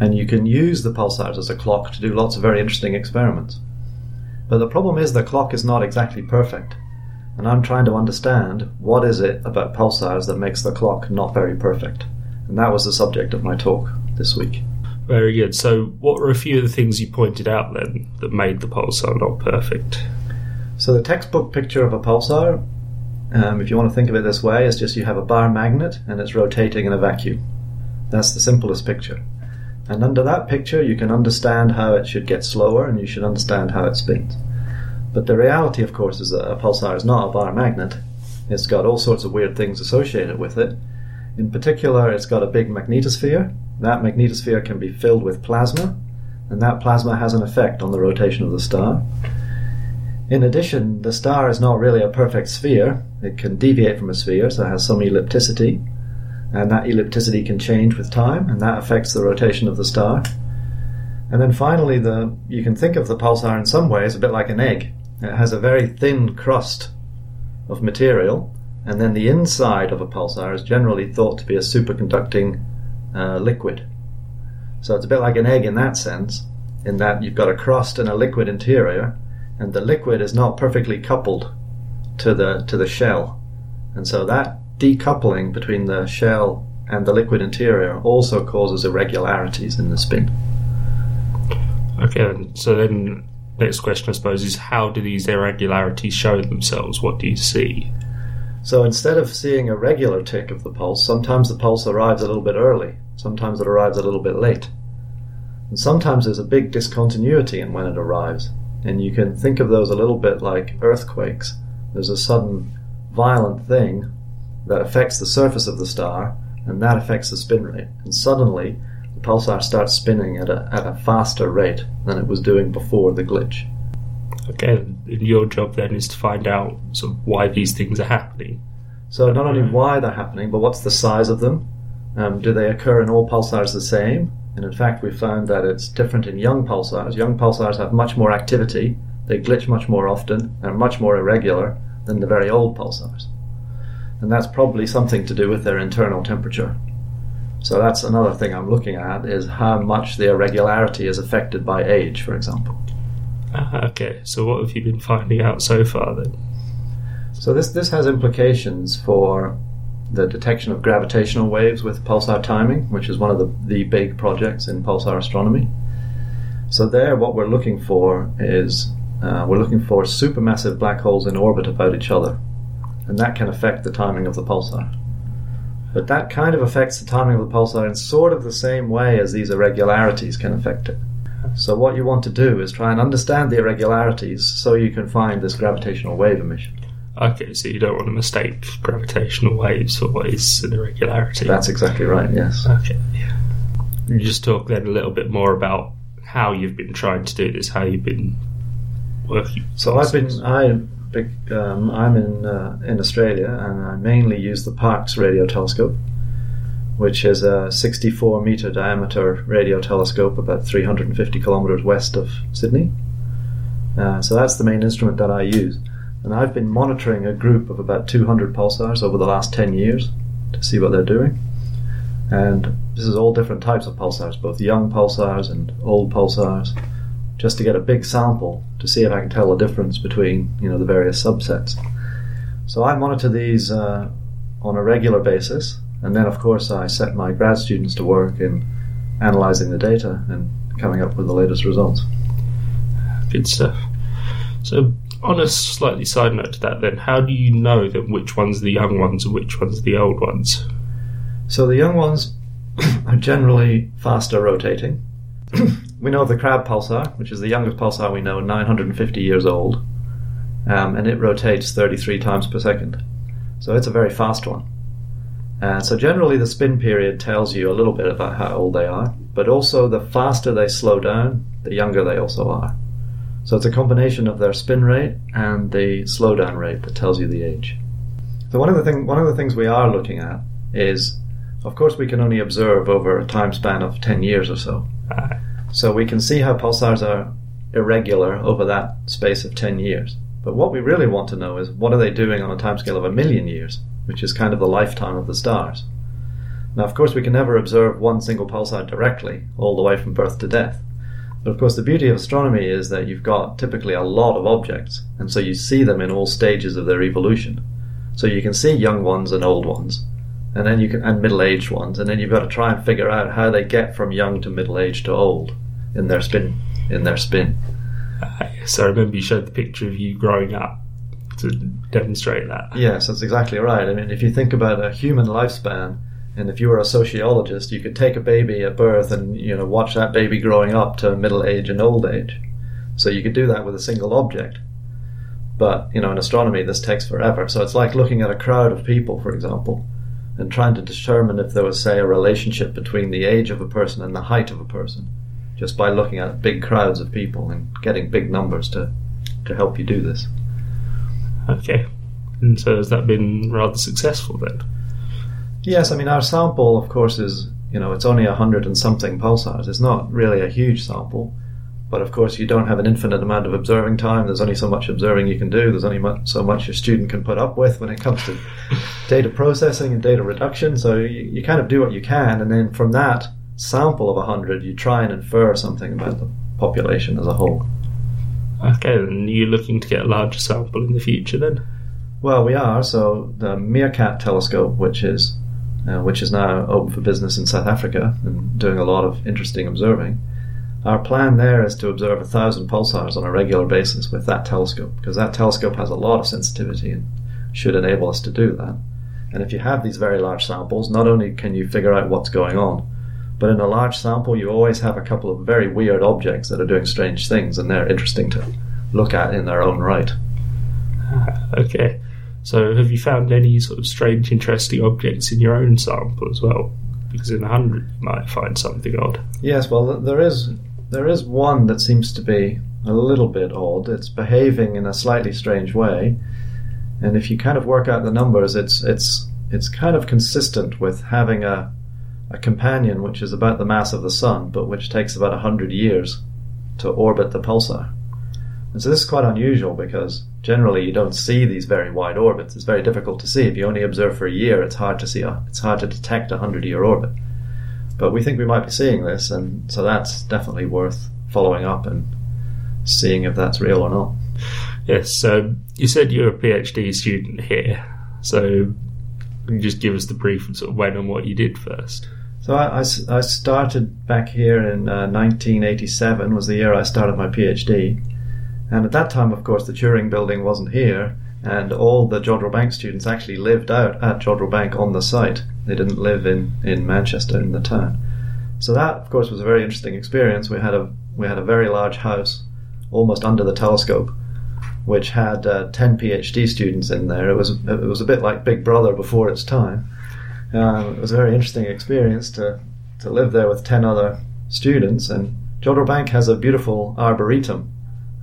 And you can use the pulsars as a clock to do lots of very interesting experiments. But the problem is the clock is not exactly perfect. And I'm trying to understand what is it about pulsars that makes the clock not very perfect. And that was the subject of my talk this week. Very good. So, what were a few of the things you pointed out then that made the pulsar not perfect? So the textbook picture of a pulsar, um, if you want to think of it this way, it's just you have a bar magnet and it's rotating in a vacuum. That's the simplest picture. And under that picture, you can understand how it should get slower and you should understand how it spins. But the reality, of course, is that a pulsar is not a bar magnet. It's got all sorts of weird things associated with it. In particular, it's got a big magnetosphere. That magnetosphere can be filled with plasma, and that plasma has an effect on the rotation of the star. In addition, the star is not really a perfect sphere. It can deviate from a sphere, so it has some ellipticity. and that ellipticity can change with time, and that affects the rotation of the star. And then finally, the you can think of the pulsar in some ways a bit like an egg. It has a very thin crust of material, and then the inside of a pulsar is generally thought to be a superconducting uh, liquid. So it's a bit like an egg in that sense, in that you've got a crust and a liquid interior, and the liquid is not perfectly coupled to the to the shell, and so that decoupling between the shell and the liquid interior also causes irregularities in the spin. Okay, so then next question, I suppose, is how do these irregularities show themselves? What do you see? So instead of seeing a regular tick of the pulse, sometimes the pulse arrives a little bit early, sometimes it arrives a little bit late. And sometimes there's a big discontinuity in when it arrives. And you can think of those a little bit like earthquakes. There's a sudden violent thing that affects the surface of the star, and that affects the spin rate. And suddenly, the pulsar starts spinning at a, at a faster rate than it was doing before the glitch. Okay, and your job then is to find out sort of why these things are happening. So not only why they're happening, but what's the size of them? Um, do they occur in all pulsars the same? And in fact, we found that it's different in young pulsars. Young pulsars have much more activity, they glitch much more often, and are much more irregular than the very old pulsars. And that's probably something to do with their internal temperature. So that's another thing I'm looking at is how much the irregularity is affected by age, for example. Ah, okay, so what have you been finding out so far then? So this this has implications for the detection of gravitational waves with pulsar timing, which is one of the, the big projects in pulsar astronomy. So there, what we're looking for is uh, we're looking for supermassive black holes in orbit about each other, and that can affect the timing of the pulsar. But that kind of affects the timing of the pulsar in sort of the same way as these irregularities can affect it. So what you want to do is try and understand the irregularities so you can find this gravitational wave emission. Okay, so you don't want to mistake gravitational waves for what is an irregularity. That's exactly right, yes. Okay, yeah. You just talk then a little bit more about how you've been trying to do this, how you've been working. So I've been I um, I'm in uh, in Australia and I mainly use the Parkes radio telescope, which is a 64 meter diameter radio telescope about 350 kilometers west of Sydney. Uh, so that's the main instrument that I use. And I've been monitoring a group of about 200 pulsars over the last 10 years to see what they're doing. And this is all different types of pulsars, both young pulsars and old pulsars, just to get a big sample to see if I can tell the difference between you know the various subsets. So I monitor these uh, on a regular basis, and then of course I set my grad students to work in analyzing the data and coming up with the latest results. Good stuff. So on a slightly side note to that, then, how do you know that which one's are the young ones and which one's are the old ones? So the young ones are generally faster rotating. we know the Crab pulsar, which is the youngest pulsar we know, 950 years old, um, and it rotates 33 times per second. So it's a very fast one. Uh, so generally, the spin period tells you a little bit about how old they are, but also the faster they slow down, the younger they also are. So it's a combination of their spin rate and the slowdown rate that tells you the age. So one of the thing, one of the things we are looking at is, of course, we can only observe over a time span of ten years or so. So we can see how pulsars are irregular over that space of ten years. But what we really want to know is what are they doing on a timescale of a million years, which is kind of the lifetime of the stars. Now, of course, we can never observe one single pulsar directly, all the way from birth to death. But of course, the beauty of astronomy is that you've got typically a lot of objects, and so you see them in all stages of their evolution. So you can see young ones and old ones, and then you can and middle-aged ones, and then you've got to try and figure out how they get from young to middle-aged to old in their spin. In their spin. Uh, so I remember you showed the picture of you growing up to demonstrate that. Yes, that's exactly right. I mean, if you think about a human lifespan, and if you were a sociologist, you could take a baby at birth and you know watch that baby growing up to middle age and old age. So you could do that with a single object. But you know, in astronomy, this takes forever. So it's like looking at a crowd of people, for example, and trying to determine if there was, say, a relationship between the age of a person and the height of a person, just by looking at big crowds of people and getting big numbers to to help you do this. Okay, and so has that been rather successful then? Yes, I mean our sample, of course, is you know it's only a hundred and something pulsars. It's not really a huge sample, but of course you don't have an infinite amount of observing time. There's only so much observing you can do. There's only mu- so much your student can put up with when it comes to data processing and data reduction. So you, you kind of do what you can, and then from that sample of a hundred, you try and infer something about the population as a whole. Okay, then you're looking to get a larger sample in the future then? Well, we are. So the MeerKAT telescope, which is uh, which is now open for business in South Africa and doing a lot of interesting observing. Our plan there is to observe a thousand pulsars on a regular basis with that telescope because that telescope has a lot of sensitivity and should enable us to do that. And if you have these very large samples, not only can you figure out what's going on, but in a large sample, you always have a couple of very weird objects that are doing strange things, and they're interesting to look at in their own right. Okay. So have you found any sort of strange, interesting objects in your own sample as well? Because in a hundred you might find something odd. Yes, well, there is there is one that seems to be a little bit odd. It's behaving in a slightly strange way, and if you kind of work out the numbers, it's it's it's kind of consistent with having a a companion which is about the mass of the sun, but which takes about hundred years to orbit the pulsar. And so this is quite unusual because generally you don't see these very wide orbits. It's very difficult to see. If you only observe for a year, it's hard to see. A, it's hard to detect a hundred-year orbit. But we think we might be seeing this, and so that's definitely worth following up and seeing if that's real or not. Yes, so you said you're a PhD student here. So can you just give us the brief of sort of when and what you did first? So I started back here in uh, 1987 was the year I started my PhD. And at that time, of course, the Turing building wasn't here, and all the Jodrell Bank students actually lived out at Jodrell Bank on the site. They didn't live in, in Manchester in the town. So that, of course, was a very interesting experience. We had a we had a very large house, almost under the telescope, which had uh, ten PhD students in there. It was it was a bit like Big Brother before its time. Um, it was a very interesting experience to to live there with ten other students. And Jodrell Bank has a beautiful arboretum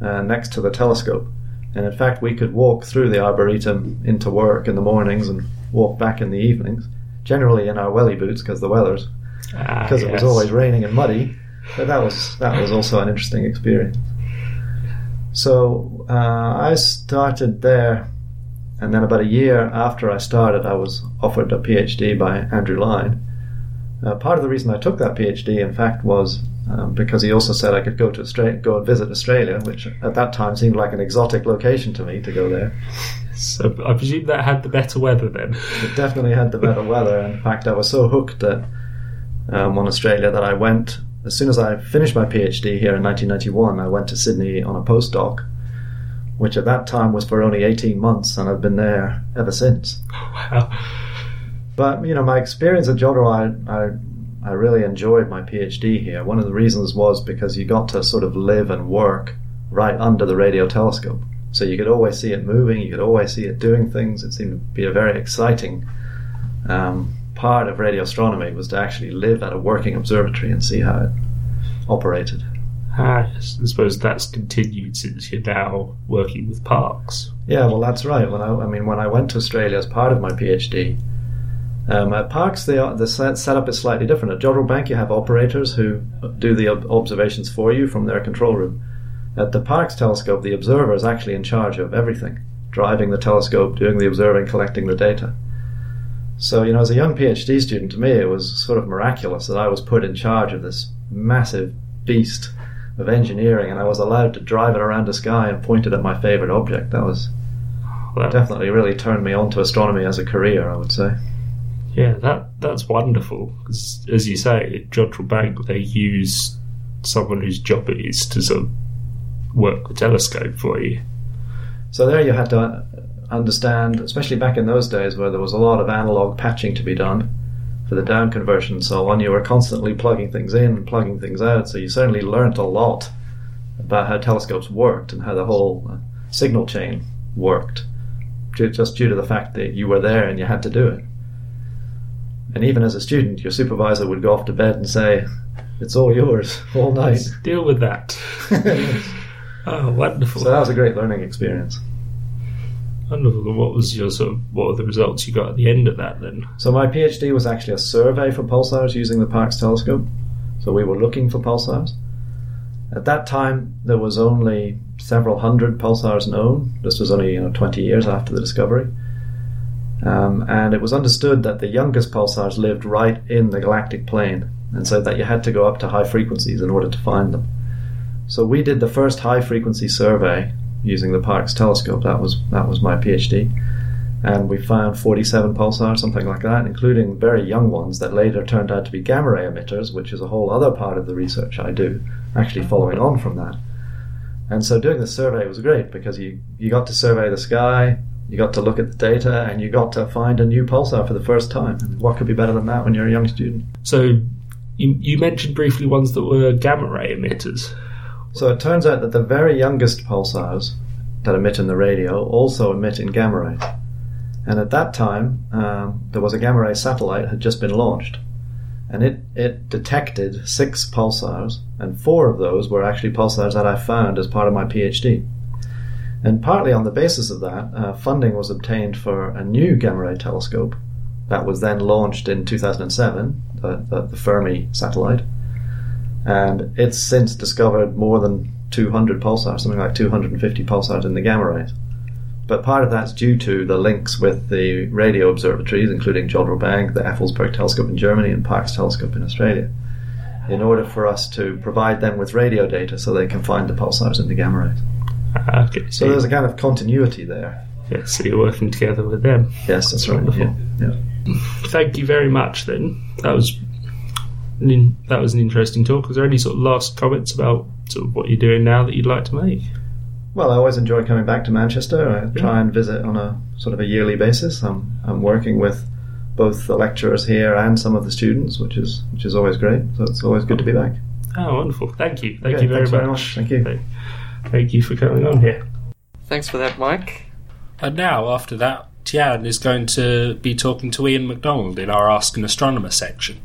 uh, next to the telescope. And in fact, we could walk through the arboretum into work in the mornings and walk back in the evenings, generally in our welly boots because the weather's Ah, because it was always raining and muddy. But that was that was also an interesting experience. So uh, I started there, and then about a year after I started, I was offered a PhD by Andrew Lyne. Uh, part of the reason I took that PhD, in fact, was um, because he also said I could go to Australia, go and visit Australia, which at that time seemed like an exotic location to me to go there. So I presume that had the better weather then. It definitely had the better weather. In fact, I was so hooked that um, on Australia that I went as soon as I finished my PhD here in 1991. I went to Sydney on a postdoc, which at that time was for only 18 months, and I've been there ever since. Wow. But you know, my experience at Jodrell, I, I I really enjoyed my PhD here. One of the reasons was because you got to sort of live and work right under the radio telescope. So you could always see it moving, you could always see it doing things. It seemed to be a very exciting um, part of radio astronomy was to actually live at a working observatory and see how it operated. Ah, yes. I suppose that's continued since you're now working with Parkes. Yeah, well, that's right. When I, I mean, when I went to Australia as part of my PhD, um, at Parkes, the the setup is slightly different. At Jodrell Bank, you have operators who do the ob- observations for you from their control room. At the Parkes telescope, the observer is actually in charge of everything, driving the telescope, doing the observing, collecting the data. So, you know, as a young PhD student, to me, it was sort of miraculous that I was put in charge of this massive beast of engineering, and I was allowed to drive it around the sky and point it at my favorite object. That was Well, definitely really turned me on to astronomy as a career, I would say. Yeah, that that's wonderful. as you say, at Jodrell Bank, they use someone whose job it is to sort of work the telescope for you. So there you had to understand, especially back in those days where there was a lot of analog patching to be done for the down conversion and so on. You were constantly plugging things in and plugging things out, so you certainly learnt a lot about how telescopes worked and how the whole uh, signal chain worked, just due to the fact that you were there and you had to do it. And even as a student, your supervisor would go off to bed and say, "It's all yours all night." Deal with that. oh, wonderful. So that was a great learning experience. Wonderful. What was your sort of what were the results you got at the end of that then? So my PhD was actually a survey for pulsars using the Parkes telescope. So we were looking for pulsars. At that time, there was only several hundred pulsars known. This was only you know 20 years after the discovery. Um, and it was understood that the youngest pulsars lived right in the galactic plane, and so that you had to go up to high frequencies in order to find them. So we did the first high frequency survey using the Parkes telescope. That was that was my PhD, and we found 47 pulsars, something like that, including very young ones that later turned out to be gamma ray emitters, which is a whole other part of the research I do, actually following on from that. And so doing the survey was great because you you got to survey the sky, you got to look at the data, and you got to find a new pulsar for the first time. And what could be better than that when you're a young student? So you, you mentioned briefly ones that were gamma ray emitters. So it turns out that the very youngest pulsars that emit in the radio also emit in gamma rays. And at that time, um, there was a gamma ray satellite had just been launched, and it it detected six pulsars, and four of those were actually pulsars that I found as part of my PhD. And partly on the basis of that, uh, funding was obtained for a new gamma ray telescope that was then launched in 2007, the, the, the Fermi satellite. And it's since discovered more than 200 pulsars, something like 250 pulsars in the gamma rays. But part of that's due to the links with the radio observatories, including Jodrell Bank, the Effelsberg telescope in Germany, and Parkes telescope in Australia, in order for us to provide them with radio data so they can find the pulsars in the gamma rays. Ah, okay, So there's a kind of continuity there. Yeah, so you're working together with them. Yes, that's right. Wonderful. Yeah, yeah. Thank you very much. Then that was an that was an interesting talk. Was there any sort of last comments about sort of what you're doing now that you'd like to make? Well, I always enjoy coming back to Manchester. I try and visit on a sort of a yearly basis. I'm, I'm working with both the lecturers here and some of the students, which is which is always great. So it's always good to be back. Oh, wonderful! Thank you, thank Okay, you very much. very much. Thank you. Thank, thank you for coming on here. Thanks for that, Mike. And now, after that, Tian is going to be talking to Iain McDonald in our Ask an Astronomer section.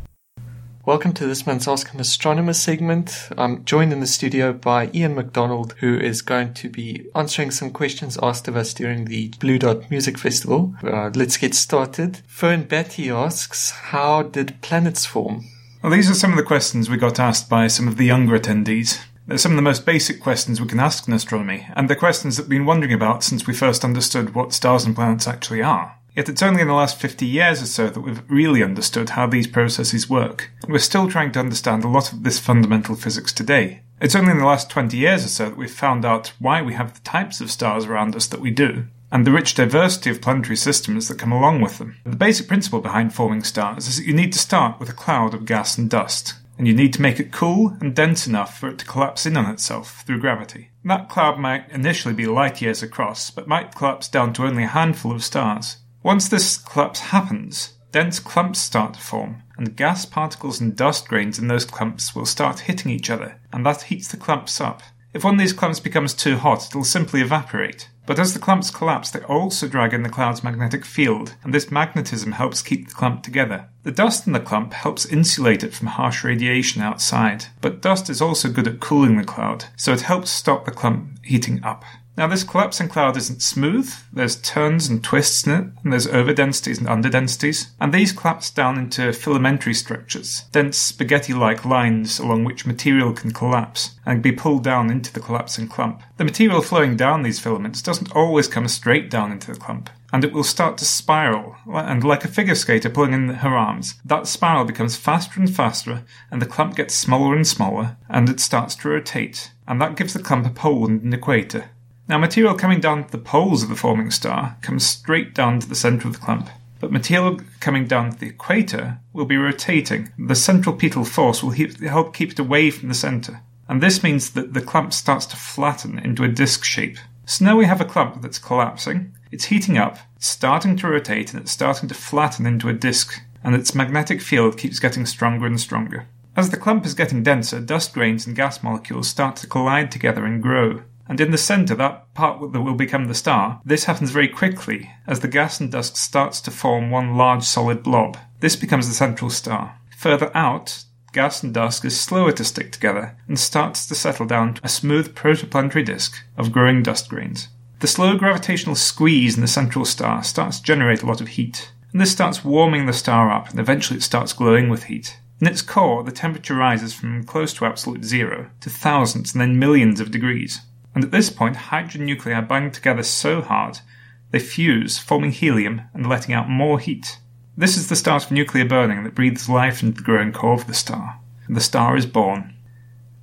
Welcome to this month's Ask an Astronomer segment. I'm joined in the studio by Iain McDonald, who is going to be answering some questions asked of us during the Blue Dot Music Festival. Uh, let's get started. Fern Batty asks, How did planets form? Well, these are some of the questions we got asked by some of the younger attendees. They're some of the most basic questions we can ask in astronomy, and they're questions that we've been wondering about since we first understood what stars and planets actually are. Yet it's only in the last 50 years or so that we've really understood how these processes work. We're still trying to understand a lot of this fundamental physics today. It's only in the last 20 years or so that we've found out why we have the types of stars around us that we do, and the rich diversity of planetary systems that come along with them. The basic principle behind forming stars is that you need to start with a cloud of gas and dust, and you need to make it cool and dense enough for it to collapse in on itself through gravity. That cloud might initially be light years across, but might collapse down to only a handful of stars. Once this collapse happens, dense clumps start to form, and gas particles and dust grains in those clumps will start hitting each other, and that heats the clumps up. If one of these clumps becomes too hot, it'll simply evaporate. But as the clumps collapse, they also drag in the cloud's magnetic field, and this magnetism helps keep the clump together. The dust in the clump helps insulate it from harsh radiation outside, but dust is also good at cooling the cloud, so it helps stop the clump heating up. Now, this collapsing cloud isn't smooth. There's turns and twists in it, and there's overdensities and underdensities. And these collapse down into filamentary structures, dense spaghetti like lines along which material can collapse and be pulled down into the collapsing clump. The material flowing down these filaments doesn't always come straight down into the clump. And it will start to spiral, and like a figure skater pulling in her arms, that spiral becomes faster and faster, and the clump gets smaller and smaller, and it starts to rotate, and that gives the clump a pole and an equator. Now, material coming down to the poles of the forming star comes straight down to the centre of the clump, but material coming down to the equator will be rotating. The centripetal force will he- help keep it away from the centre, and this means that the clump starts to flatten into a disc shape. So now we have a clump that's collapsing, it's heating up, starting to rotate, and it's starting to flatten into a disc, and its magnetic field keeps getting stronger and stronger. As the clump is getting denser, dust grains and gas molecules start to collide together and grow. And in the centre, that part that will become the star, this happens very quickly as the gas and dust starts to form one large solid blob. This becomes the central star. Further out, gas and dust is slower to stick together and starts to settle down to a smooth protoplanetary disk of growing dust grains. The slow gravitational squeeze in the central star starts to generate a lot of heat, and this starts warming the star up, and eventually it starts glowing with heat. In its core, the temperature rises from close to absolute zero to thousands and then millions of degrees. And at this point, hydrogen nuclei bang together so hard they fuse, forming helium and letting out more heat. This is the start of nuclear burning that breathes life into the growing core of the star, and the star is born.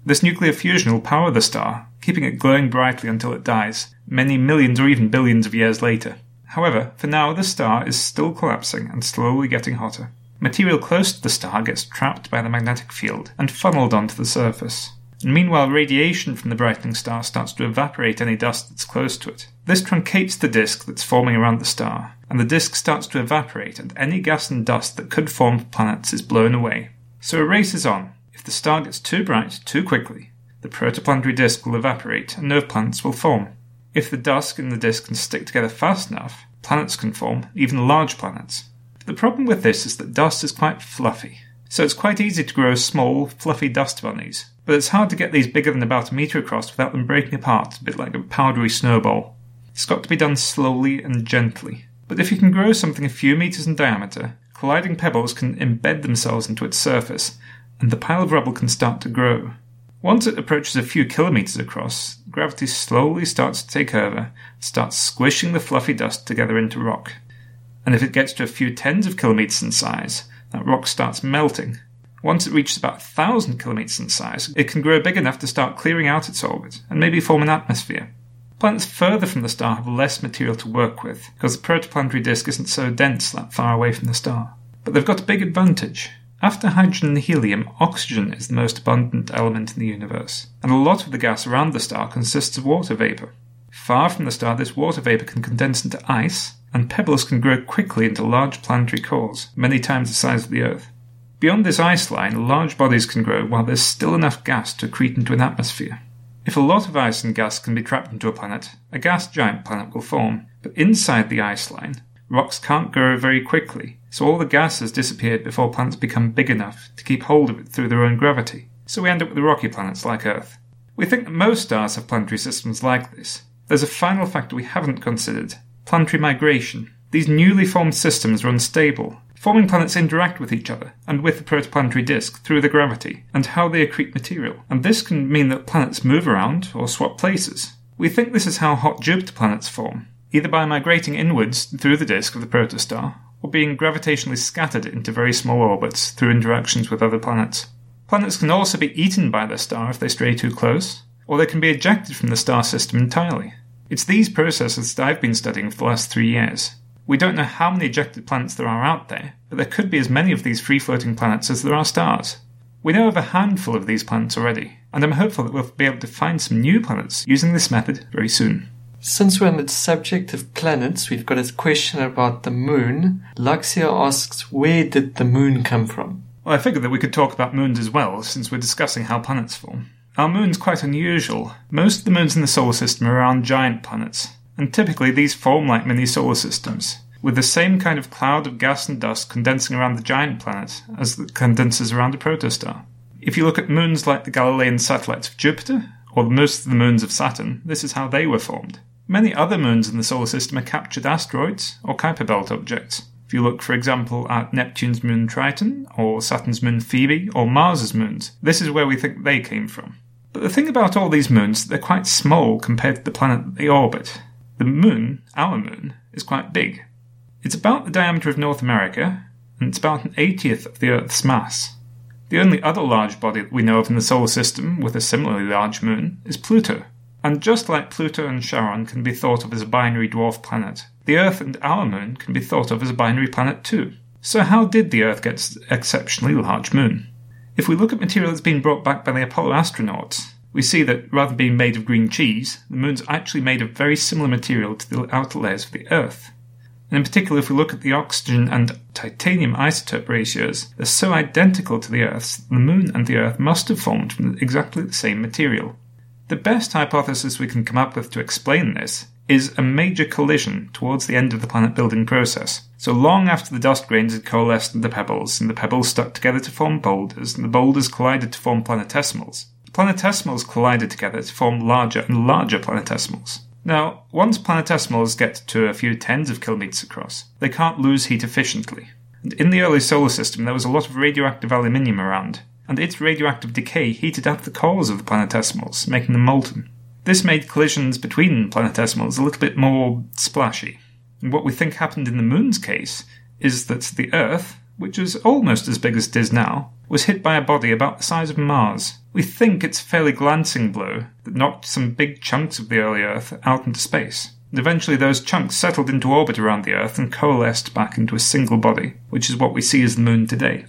This nuclear fusion will power the star, keeping it glowing brightly until it dies, many millions or even billions of years later. However, for now, the star is still collapsing and slowly getting hotter. Material close to the star gets trapped by the magnetic field and funneled onto the surface. And meanwhile, radiation from the brightening star starts to evaporate any dust that's close to it. This truncates the disk that's forming around the star, and the disk starts to evaporate, and any gas and dust that could form planets is blown away. So a race is on. If the star gets too bright too quickly, the protoplanetary disk will evaporate and no planets will form. If the dust and the disk can stick together fast enough, planets can form, even large planets. But the problem with this is that dust is quite fluffy, so it's quite easy to grow small, fluffy dust bunnies, but it's hard to get these bigger than about a metre across without them breaking apart, a bit like a powdery snowball. It's got to be done slowly and gently. But if you can grow something a few metres in diameter, colliding pebbles can embed themselves into its surface, and the pile of rubble can start to grow. Once it approaches a few kilometres across, gravity slowly starts to take over and starts squishing the fluffy dust together into rock. And if it gets to a few tens of kilometres in size, that rock starts melting. Once it reaches about a thousand kilometres in size, it can grow big enough to start clearing out its orbit and maybe form an atmosphere. Planets further from the star have less material to work with because the protoplanetary disk isn't so dense that far away from the star. But they've got a big advantage. After hydrogen and helium, oxygen is the most abundant element in the universe, and a lot of the gas around the star consists of water vapor. Far from the star, this water vapor can condense into ice, and pebbles can grow quickly into large planetary cores, many times the size of the Earth. Beyond this ice line, large bodies can grow while there's still enough gas to accrete into an atmosphere. If a lot of ice and gas can be trapped into a planet, a gas giant planet will form, but inside the ice line, rocks can't grow very quickly, so all the gas has disappeared before planets become big enough to keep hold of it through their own gravity. So we end up with rocky planets like Earth. We think that most stars have planetary systems like this. There's a final factor we haven't considered planetary migration. These newly formed systems are unstable. Forming planets interact with each other and with the protoplanetary disk through the gravity and how they accrete material, and this can mean that planets move around or swap places. We think this is how hot Jupiter planets form, either by migrating inwards through the disk of the protostar or being gravitationally scattered into very small orbits through interactions with other planets. Planets can also be eaten by their star if they stray too close, or they can be ejected from the star system entirely. It's these processes that I've been studying for the last three years. We don't know how many ejected planets there are out there, but there could be as many of these free floating planets as there are stars. We know of a handful of these planets already, and I'm hopeful that we'll be able to find some new planets using this method very soon. Since we're on the subject of planets, we've got a question about the moon. Luxia asks, where did the moon come from? Well, I figured that we could talk about moons as well, since we're discussing how planets form. Our moon's quite unusual. Most of the moons in the solar system are around giant planets, and typically these form like mini solar systems, with the same kind of cloud of gas and dust condensing around the giant planet as it condenses around a protostar. If you look at moons like the Galilean satellites of Jupiter, or most of the moons of Saturn, this is how they were formed. Many other moons in the solar system are captured asteroids or Kuiper Belt objects. If you look, for example, at Neptune's moon Triton, or Saturn's moon Phoebe, or Mars's moons, this is where we think they came from. But the thing about all these moons, they're quite small compared to the planet that they orbit. The moon, our moon, is quite big. It's about the diameter of North America, and it's about an 80th of the Earth's mass. The only other large body that we know of in the solar system with a similarly large moon is Pluto, and just like Pluto and Charon can be thought of as a binary dwarf planet, the Earth and our moon can be thought of as a binary planet too. So, how did the Earth get its exceptionally large moon? If we look at material that's been brought back by the Apollo astronauts, we see that rather than being made of green cheese, the moon's actually made of very similar material to the outer layers of the Earth. And in particular, if we look at the oxygen and titanium isotope ratios, they're so identical to the Earth's that the Moon and the Earth must have formed from exactly the same material. The best hypothesis we can come up with to explain this is a major collision towards the end of the planet building process. So long after the dust grains had coalesced into pebbles, and the pebbles stuck together to form boulders, and the boulders collided to form planetesimals, planetesimals collided together to form larger and larger planetesimals. Now, once planetesimals get to a few tens of kilometres across, they can't lose heat efficiently. And in the early solar system, there was a lot of radioactive aluminium around, and its radioactive decay heated up the cores of the planetesimals, making them molten. This made collisions between planetesimals a little bit more splashy. And what we think happened in the Moon's case is that the Earth, which was almost as big as it is now, was hit by a body about the size of Mars. We think it's a fairly glancing blow that knocked some big chunks of the early Earth out into space. And eventually those chunks settled into orbit around the Earth and coalesced back into a single body, which is what we see as the Moon today.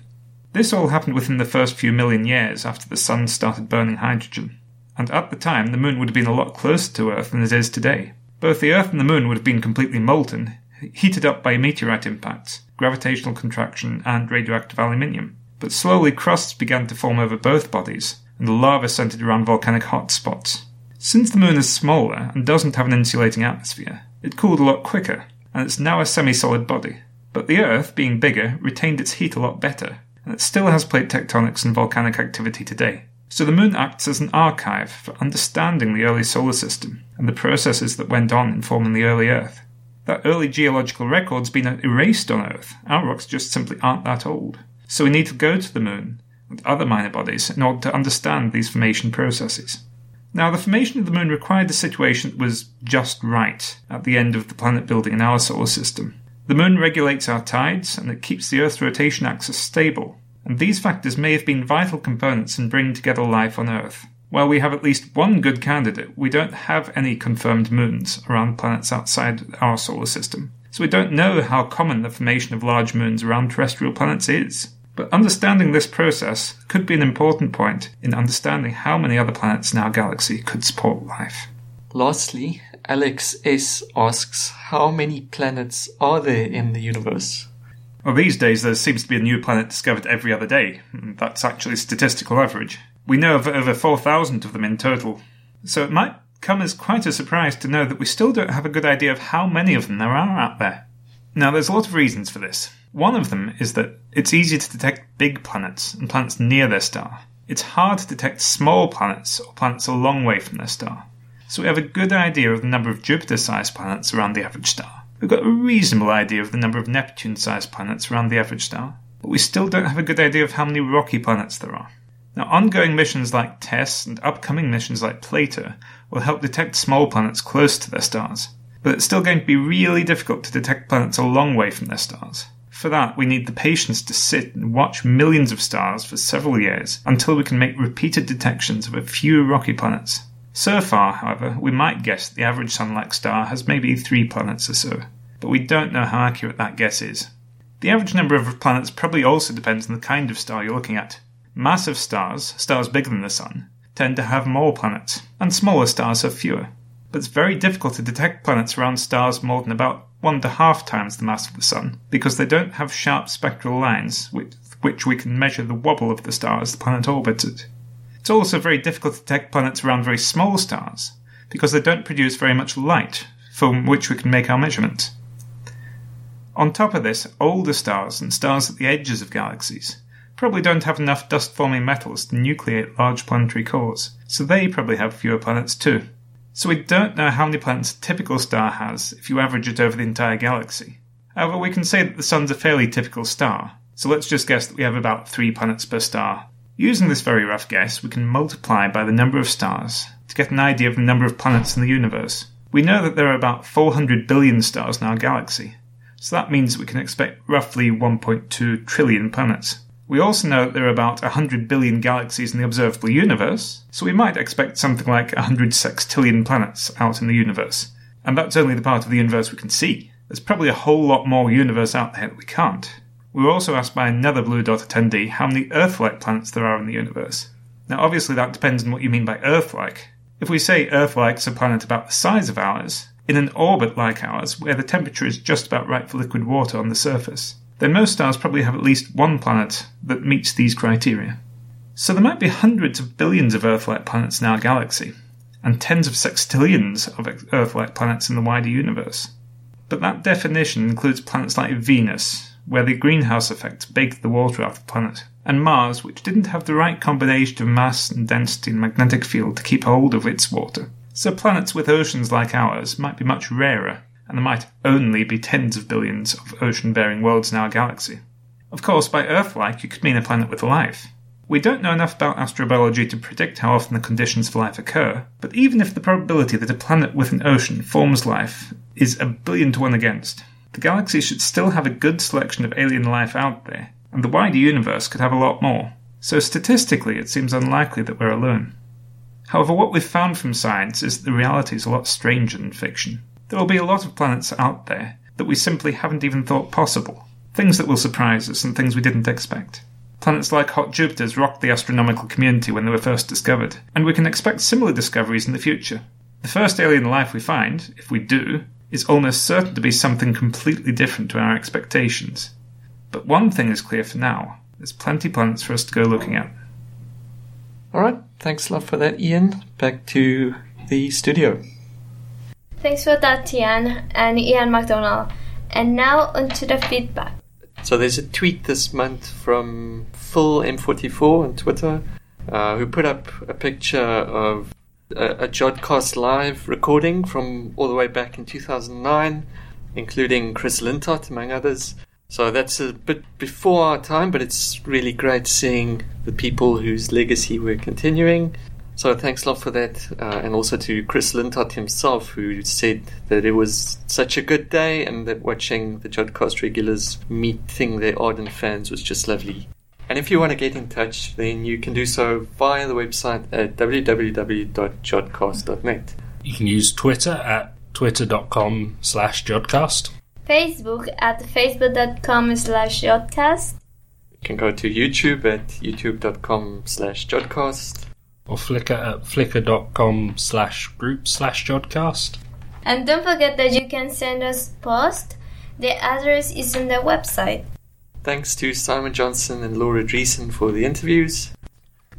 This all happened within the first few million years after the Sun started burning hydrogen. And at the time, the Moon would have been a lot closer to Earth than it is today. Both the Earth and the Moon would have been completely molten, heated up by meteorite impacts, gravitational contraction, and radioactive aluminium. But slowly crusts began to form over both bodies, and the lava centered around volcanic hotspots. Since the Moon is smaller and doesn't have an insulating atmosphere, it cooled a lot quicker, and it's now a semi solid body. But the Earth, being bigger, retained its heat a lot better, and it still has plate tectonics and volcanic activity today. So the Moon acts as an archive for understanding the early solar system and the processes that went on in forming the early Earth. That early geological record's been erased on Earth. Our rocks just simply aren't that old. So we need to go to the Moon and other minor bodies in order to understand these formation processes. Now, the formation of the Moon required a situation that was just right at the end of the planet building in our solar system. The Moon regulates our tides and it keeps the Earth's rotation axis stable, and these factors may have been vital components in bringing together life on Earth. While we have at least one good candidate, we don't have any confirmed moons around planets outside our solar system. So we don't know how common the formation of large moons around terrestrial planets is. But understanding this process could be an important point in understanding how many other planets in our galaxy could support life. Lastly, Alex S. asks How many planets are there in the universe? Well, these days there seems to be a new planet discovered every other day. That's actually statistical average. We know of over 4,000 of them in total. So it might come as quite a surprise to know that we still don't have a good idea of how many of them there are out there. Now, there's a lot of reasons for this. One of them is that it's easy to detect big planets and planets near their star. It's hard to detect small planets or planets a long way from their star. So we have a good idea of the number of Jupiter sized planets around the average star. We've got a reasonable idea of the number of Neptune sized planets around the average star. But we still don't have a good idea of how many rocky planets there are. Now, ongoing missions like TESS and upcoming missions like Plato will help detect small planets close to their stars, but it's still going to be really difficult to detect planets a long way from their stars. For that, we need the patience to sit and watch millions of stars for several years until we can make repeated detections of a few rocky planets. So far, however, we might guess that the average Sun like star has maybe three planets or so, but we don't know how accurate that guess is. The average number of planets probably also depends on the kind of star you're looking at. Massive stars, stars bigger than the Sun, tend to have more planets, and smaller stars have fewer. But it's very difficult to detect planets around stars more than about one and a half times the mass of the Sun, because they don't have sharp spectral lines with which we can measure the wobble of the star as the planet orbits it. It's also very difficult to detect planets around very small stars, because they don't produce very much light from which we can make our measurements. On top of this, older stars and stars at the edges of galaxies probably don't have enough dust forming metals to nucleate large planetary cores, so they probably have fewer planets too. So we don't know how many planets a typical star has if you average it over the entire galaxy. However, we can say that the Sun's a fairly typical star, so let's just guess that we have about three planets per star. Using this very rough guess, we can multiply by the number of stars to get an idea of the number of planets in the universe. We know that there are about 400 billion stars in our galaxy, so that means we can expect roughly 1.2 trillion planets. We also know that there are about 100 billion galaxies in the observable universe, so we might expect something like 100 sextillion planets out in the universe. And that's only the part of the universe we can see. There's probably a whole lot more universe out there that we can't. We were also asked by another Blue Dot attendee how many Earth like planets there are in the universe. Now, obviously, that depends on what you mean by Earth like. If we say Earth like is a planet about the size of ours, in an orbit like ours, where the temperature is just about right for liquid water on the surface, then most stars probably have at least one planet that meets these criteria. So there might be hundreds of billions of Earth like planets in our galaxy, and tens of sextillions of Earth like planets in the wider universe. But that definition includes planets like Venus, where the greenhouse effect baked the water out of the planet, and Mars, which didn't have the right combination of mass and density and magnetic field to keep hold of its water. So planets with oceans like ours might be much rarer, and there might only be tens of billions of ocean bearing worlds in our galaxy. Of course, by Earth like, you could mean a planet with life. We don't know enough about astrobiology to predict how often the conditions for life occur, but even if the probability that a planet with an ocean forms life is a billion to one against, the galaxy should still have a good selection of alien life out there, and the wider universe could have a lot more. So statistically, it seems unlikely that we're alone. However, what we've found from science is that the reality is a lot stranger than fiction. There will be a lot of planets out there that we simply haven't even thought possible. Things that will surprise us and things we didn't expect. Planets like hot Jupiter's rocked the astronomical community when they were first discovered, and we can expect similar discoveries in the future. The first alien life we find, if we do, is almost certain to be something completely different to our expectations. But one thing is clear for now there's plenty planets for us to go looking at. Alright, thanks a lot for that, Iain. Back to the studio. Thanks for that, Tian and Iain McDonald. And now onto the feedback. So there's a tweet this month from Full M44 on Twitter, uh, who put up a picture of a, a Jodcast live recording from all the way back in 2009, including Chris Lintott, among others. So that's a bit before our time, but it's really great seeing the people whose legacy we're continuing. So thanks a lot for that, uh, and also to Chris Lintott himself, who said that it was such a good day and that watching the Jodcast regulars meeting their ardent fans was just lovely. And if you want to get in touch, then you can do so via the website at www.jodcast.net. You can use Twitter at twitter.com slash jodcast. Facebook at facebook.com slash jodcast. You can go to YouTube at youtube.com slash jodcast. Or Flickr at flickr.com slash group slash jodcast. And don't forget that you can send us post. The address is on the website. Thanks to Simon Johnston and Laura Driessen for the interviews.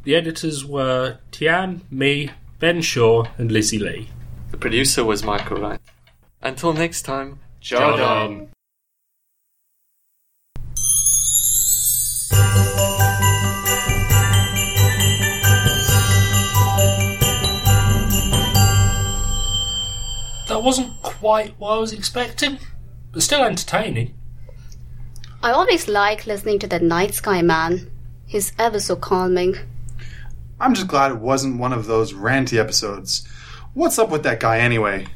The editors were Tian, me, Ben Shaw, and Lizzie Lee. The producer was Michael Wright. Until next time, Jod on. That wasn't quite what I was expecting, but still entertaining. I always like listening to that night sky man. He's ever so calming. I'm just glad it wasn't one of those ranty episodes. What's up with that guy anyway?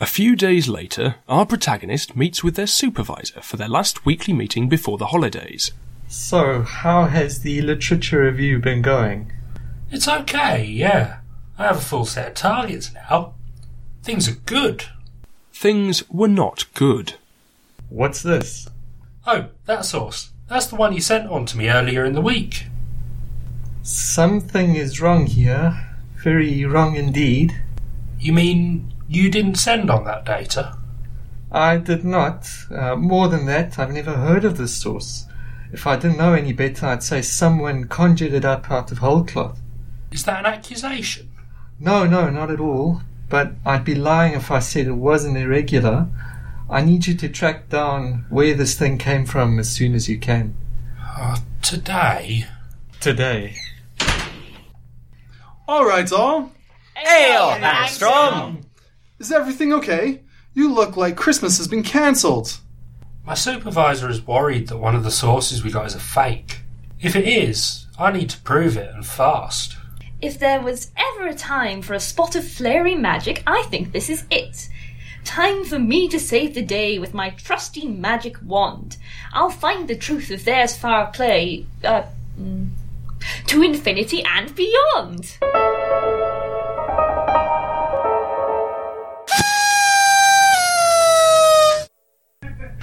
A few days later, our protagonist meets with their supervisor for their last weekly meeting before the holidays. So, how has the literature review been going? It's okay, yeah. I have a full set of targets now. Things are good. Things were not good. What's this? Oh, that source. That's the one you sent on to me earlier in the week. Something is wrong here. Very wrong indeed. You mean you didn't send on that data? I did not. Uh, more than that, I've never heard of this source. If I didn't know any better, I'd say someone conjured it up out of whole cloth. Is that an accusation? No, no, not at all. But I'd be lying if I said it wasn't irregular. I need you to track down where this thing came from as soon as you can. Uh, today? Today. All right, all. Hail, Angstrom! Is everything okay? You look like Christmas has been cancelled. My supervisor is worried that one of the sources we got is a fake. If it is, I need to prove it and fast. If there was ever a time for a spot of flary magic, I think this is it. Time for me to save the day with my trusty magic wand. I'll find the truth of there's far play, uh, mm, to infinity and beyond.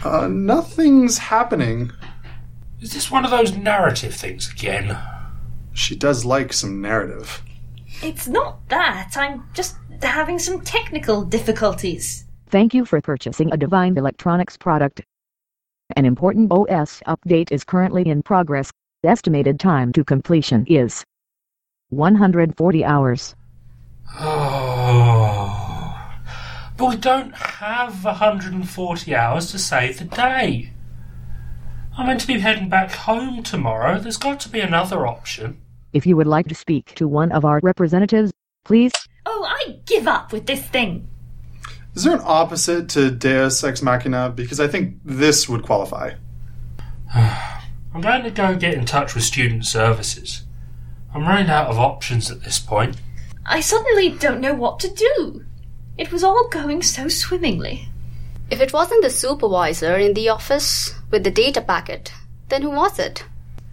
Uh, nothing's happening. Is this one of those narrative things again? She does like some narrative. It's not that. I'm just having some technical difficulties. Thank you for purchasing a Divine Electronics product. An important OS update is currently in progress. Estimated time to completion is 140 hours. Oh. But we don't have 140 hours to save the day. I'm meant to be heading back home tomorrow. There's got to be another option. If you would like to speak to one of our representatives, Please. Oh, I give up with this thing. Is there an opposite to Deus Ex Machina? Because I think this would qualify. I'm going to go get in touch with student services. I'm running out of options at this point. I suddenly don't know what to do. It was all going so swimmingly. If it wasn't the supervisor in the office with the data packet, then who was it?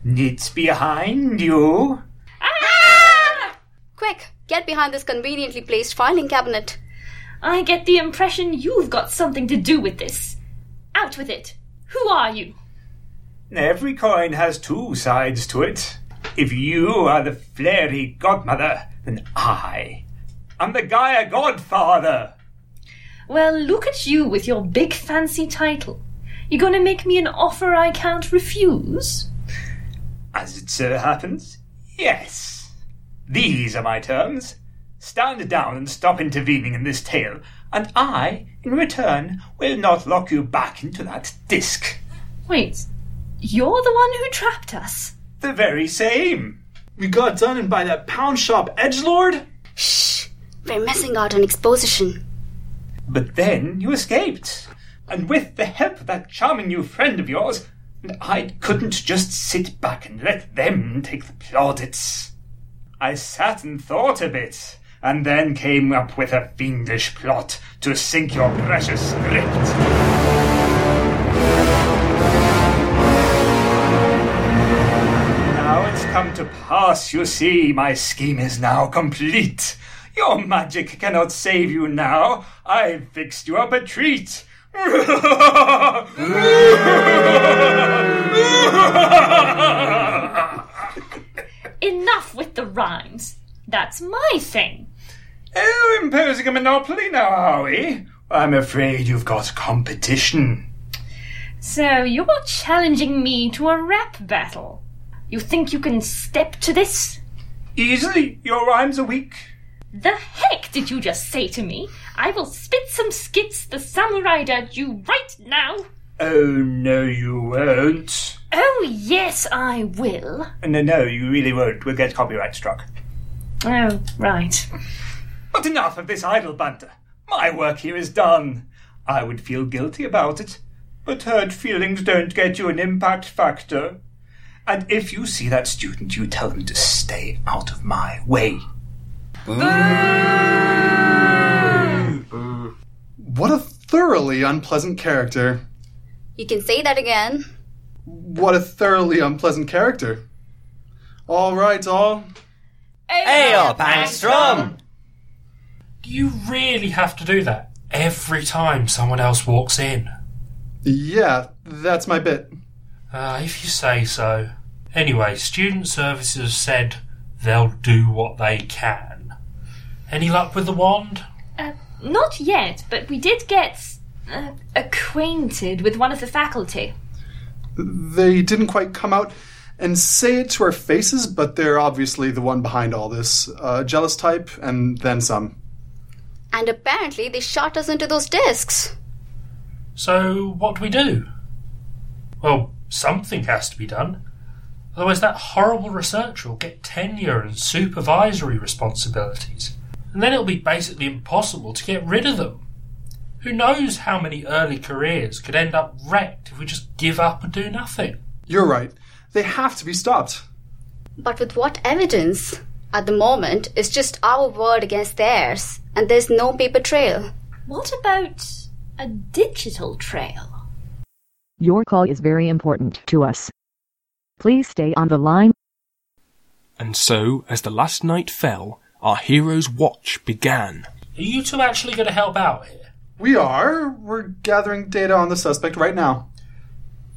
It's behind you. Ah! Quick, get behind this conveniently placed filing cabinet. I get the impression you've got something to do with this. Out with it. Who are you? Every coin has two sides to it. If you are the flary godmother, then I am the Gaia godfather. Well, look at you with your big fancy title. You're gonna make me an offer I can't refuse? As it so happens, yes. These are my terms. Stand down and stop intervening in this tale, and I, in return, will not lock you back into that disc. Wait, you're the one who trapped us. The very same. We got done in by that pound shop edgelord. Shh, we're missing out on exposition. But then you escaped, and with the help of that charming new friend of yours, and I couldn't just sit back and let them take the plaudits. I sat and thought a bit, and then came up with a fiendish plot to sink your precious script. Now it's come to pass, you see, my scheme is now complete. Your magic cannot save you now. I've fixed you up a treat. Enough with the rhymes. That's my thing. Oh, imposing a monopoly now, are we? I'm afraid you've got competition. So you're challenging me to a rap battle. You think you can step to this? Easily, your rhymes are weak. The heck did you just say to me? I will spit some skits the samurai at you right now. Oh, no, you won't. Oh, yes, I will. No, no, you really won't. We'll get copyright struck. Oh, right. But enough of this idle banter. My work here is done. I would feel guilty about it, but hurt feelings don't get you an impact factor. And if you see that student, you tell them to stay out of my way. What a thoroughly unpleasant character. You can say that again. What a thoroughly unpleasant character. All right, all. Hey up, Angstrom! Do you really have to do that every time someone else walks in? Yeah, that's my bit. Uh, if you say so. Anyway, student services have said they'll do what they can. Any luck with the wand? Uh, not yet, but we did get uh, acquainted with one of the faculty. They didn't quite come out and say it to our faces, but they're obviously the one behind all this. Uh, jealous type, and then some. And apparently they shot us into those discs. So, what do we do? Well, something has to be done. Otherwise, that horrible researcher will get tenure and supervisory responsibilities. And then it'll be basically impossible to get rid of them. Who knows how many early careers could end up wrecked if we just give up and do nothing? You're right. They have to be stopped. But with what evidence? At the moment, it's just our word against theirs, and there's no paper trail. What about a digital trail? Your call is very important to us. Please stay on the line. And so, as the last night fell, our hero's watch began. Are you two actually going to help out here? We are. We're gathering data on the suspect right now.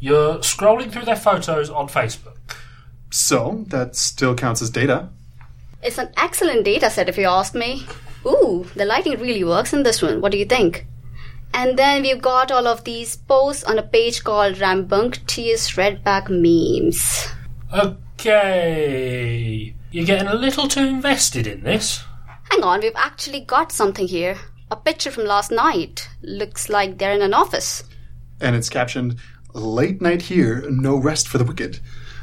You're scrolling through their photos on Facebook. So, that still counts as data. It's an excellent data set if you ask me. Ooh, the lighting really works in this one. What do you think? And then we've got all of these posts on a page called Rambunctious Redback Memes. Okay. You're getting a little too invested in this. Hang on, we've actually got something here. A picture from last night. Looks like they're in an office. And it's captioned, Late night here, no rest for the wicked.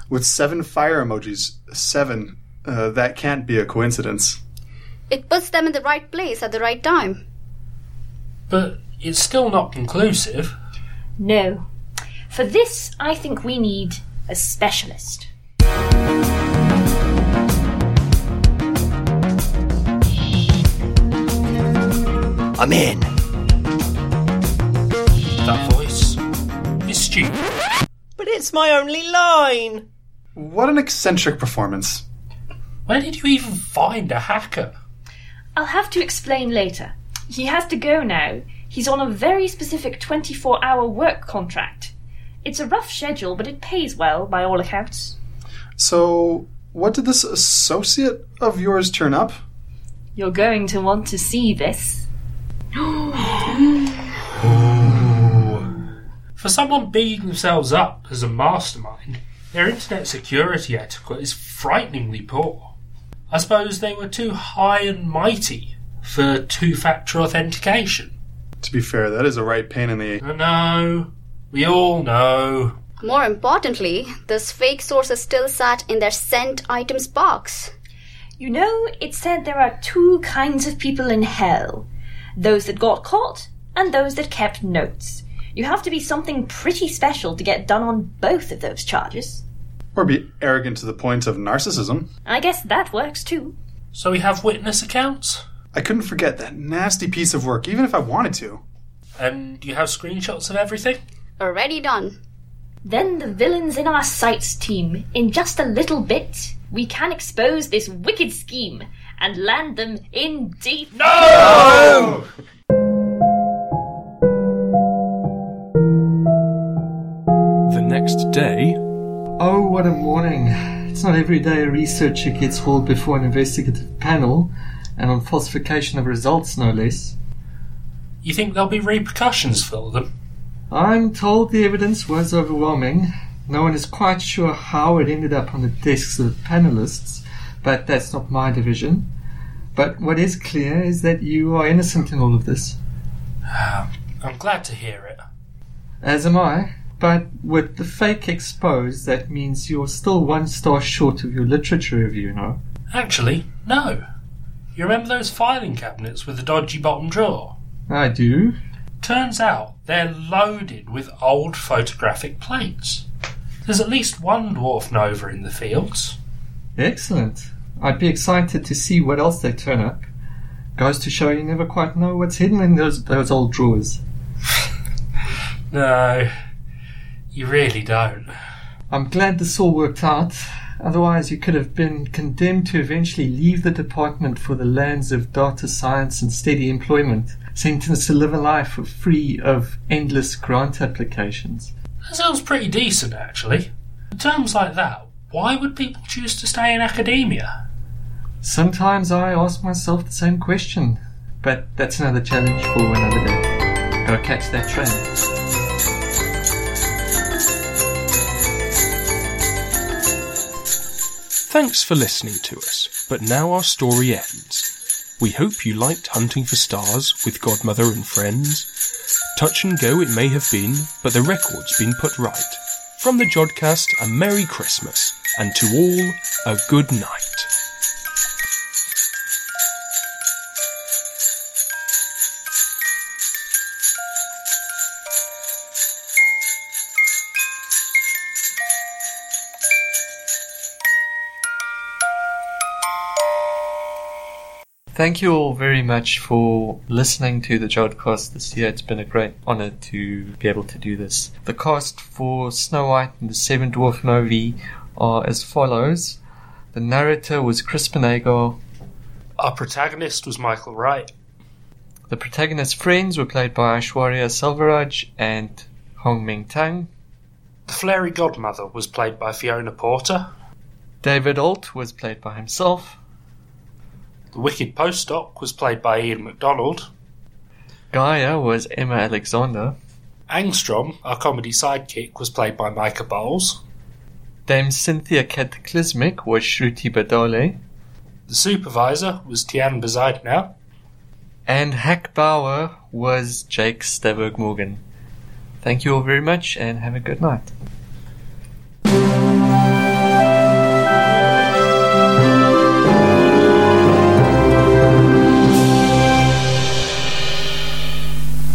With seven fire emojis. Seven. Uh, that can't be a coincidence. It puts them in the right place at the right time. But it's still not conclusive. No. For this, I think we need a specialist. I'm in. That voice is stupid. But it's my only line. What an eccentric performance. Where did you even find a hacker? I'll have to explain later. He has to go now. He's on a very specific 24 hour work contract. It's a rough schedule, but it pays well by all accounts. So, what did this associate of yours turn up? You're going to want to see this. For someone bigging themselves up as a mastermind, their internet security etiquette is frighteningly poor. I suppose they were too high and mighty for two factor authentication. To be fair, that is a right pain in the. I know. We all know. More importantly, this fake source is still sat in their sent items box. You know, it said there are two kinds of people in hell those that got caught and those that kept notes. You have to be something pretty special to get done on both of those charges. Or be arrogant to the point of narcissism. I guess that works too. So we have witness accounts? I couldn't forget that nasty piece of work, even if I wanted to. And you have screenshots of everything? Already done. Then the villains in our sights team. In just a little bit, we can expose this wicked scheme and land them in deep. No! The next day. Oh, what a morning. It's not every day a researcher gets hauled before an investigative panel, and on falsification of results, no less. You think there'll be repercussions for them? I'm told the evidence was overwhelming. No one is quite sure how it ended up on the desks of the panelists, but that's not my division. But what is clear is that you are innocent in all of this. Ah, I'm glad to hear it. As am I. But with the fake exposed, that means you're still one star short of your literature review, no? Actually, no. You remember those filing cabinets with the dodgy bottom drawer? I do. Turns out they're loaded with old photographic plates. There's at least one dwarf nova in the fields. Excellent. I'd be excited to see what else they turn up. Goes to show you never quite know what's hidden in those those old drawers. No, you really don't. I'm glad this all worked out. Otherwise, you could have been condemned to eventually leave the department for the lands of data science and steady employment, sentenced to live a life of free of endless grant applications. That sounds pretty decent, actually. In terms like that, why would people choose to stay in academia? Sometimes I ask myself the same question, but that's another challenge for another day. Gotta catch that train. Thanks for listening to us, but now our story ends. We hope you liked Hunting for Stars with Godmother and friends. Touch and go it may have been, but the record's been put right. From the Jodcast, a Merry Christmas, and to all, a good night. Thank you all very much for listening to the Jodcast this year. It's been a great honor to be able to do this. The cast for Snow White and the Seven Dwarf Novae are as follows. The narrator was Crispin Agar. Our protagonist was Michael Wright. The protagonist's friends were played by Aishwarya Selvaraj and Hong Ming Tang. The Flairy Godmother was played by Fiona Porter. David Alt was played by himself. The Wicked Postdoc was played by Iain McDonald. Gaia was Emma Alexander. Angstrom, our comedy sidekick, was played by Micah Bowles. Dame Cynthia Cataclysmic was Shruti Badole. The supervisor was Tiaan Bezuidenhout. And Hack Bauer was Jake Staberg Morgan. Thank you all very much and have a good night.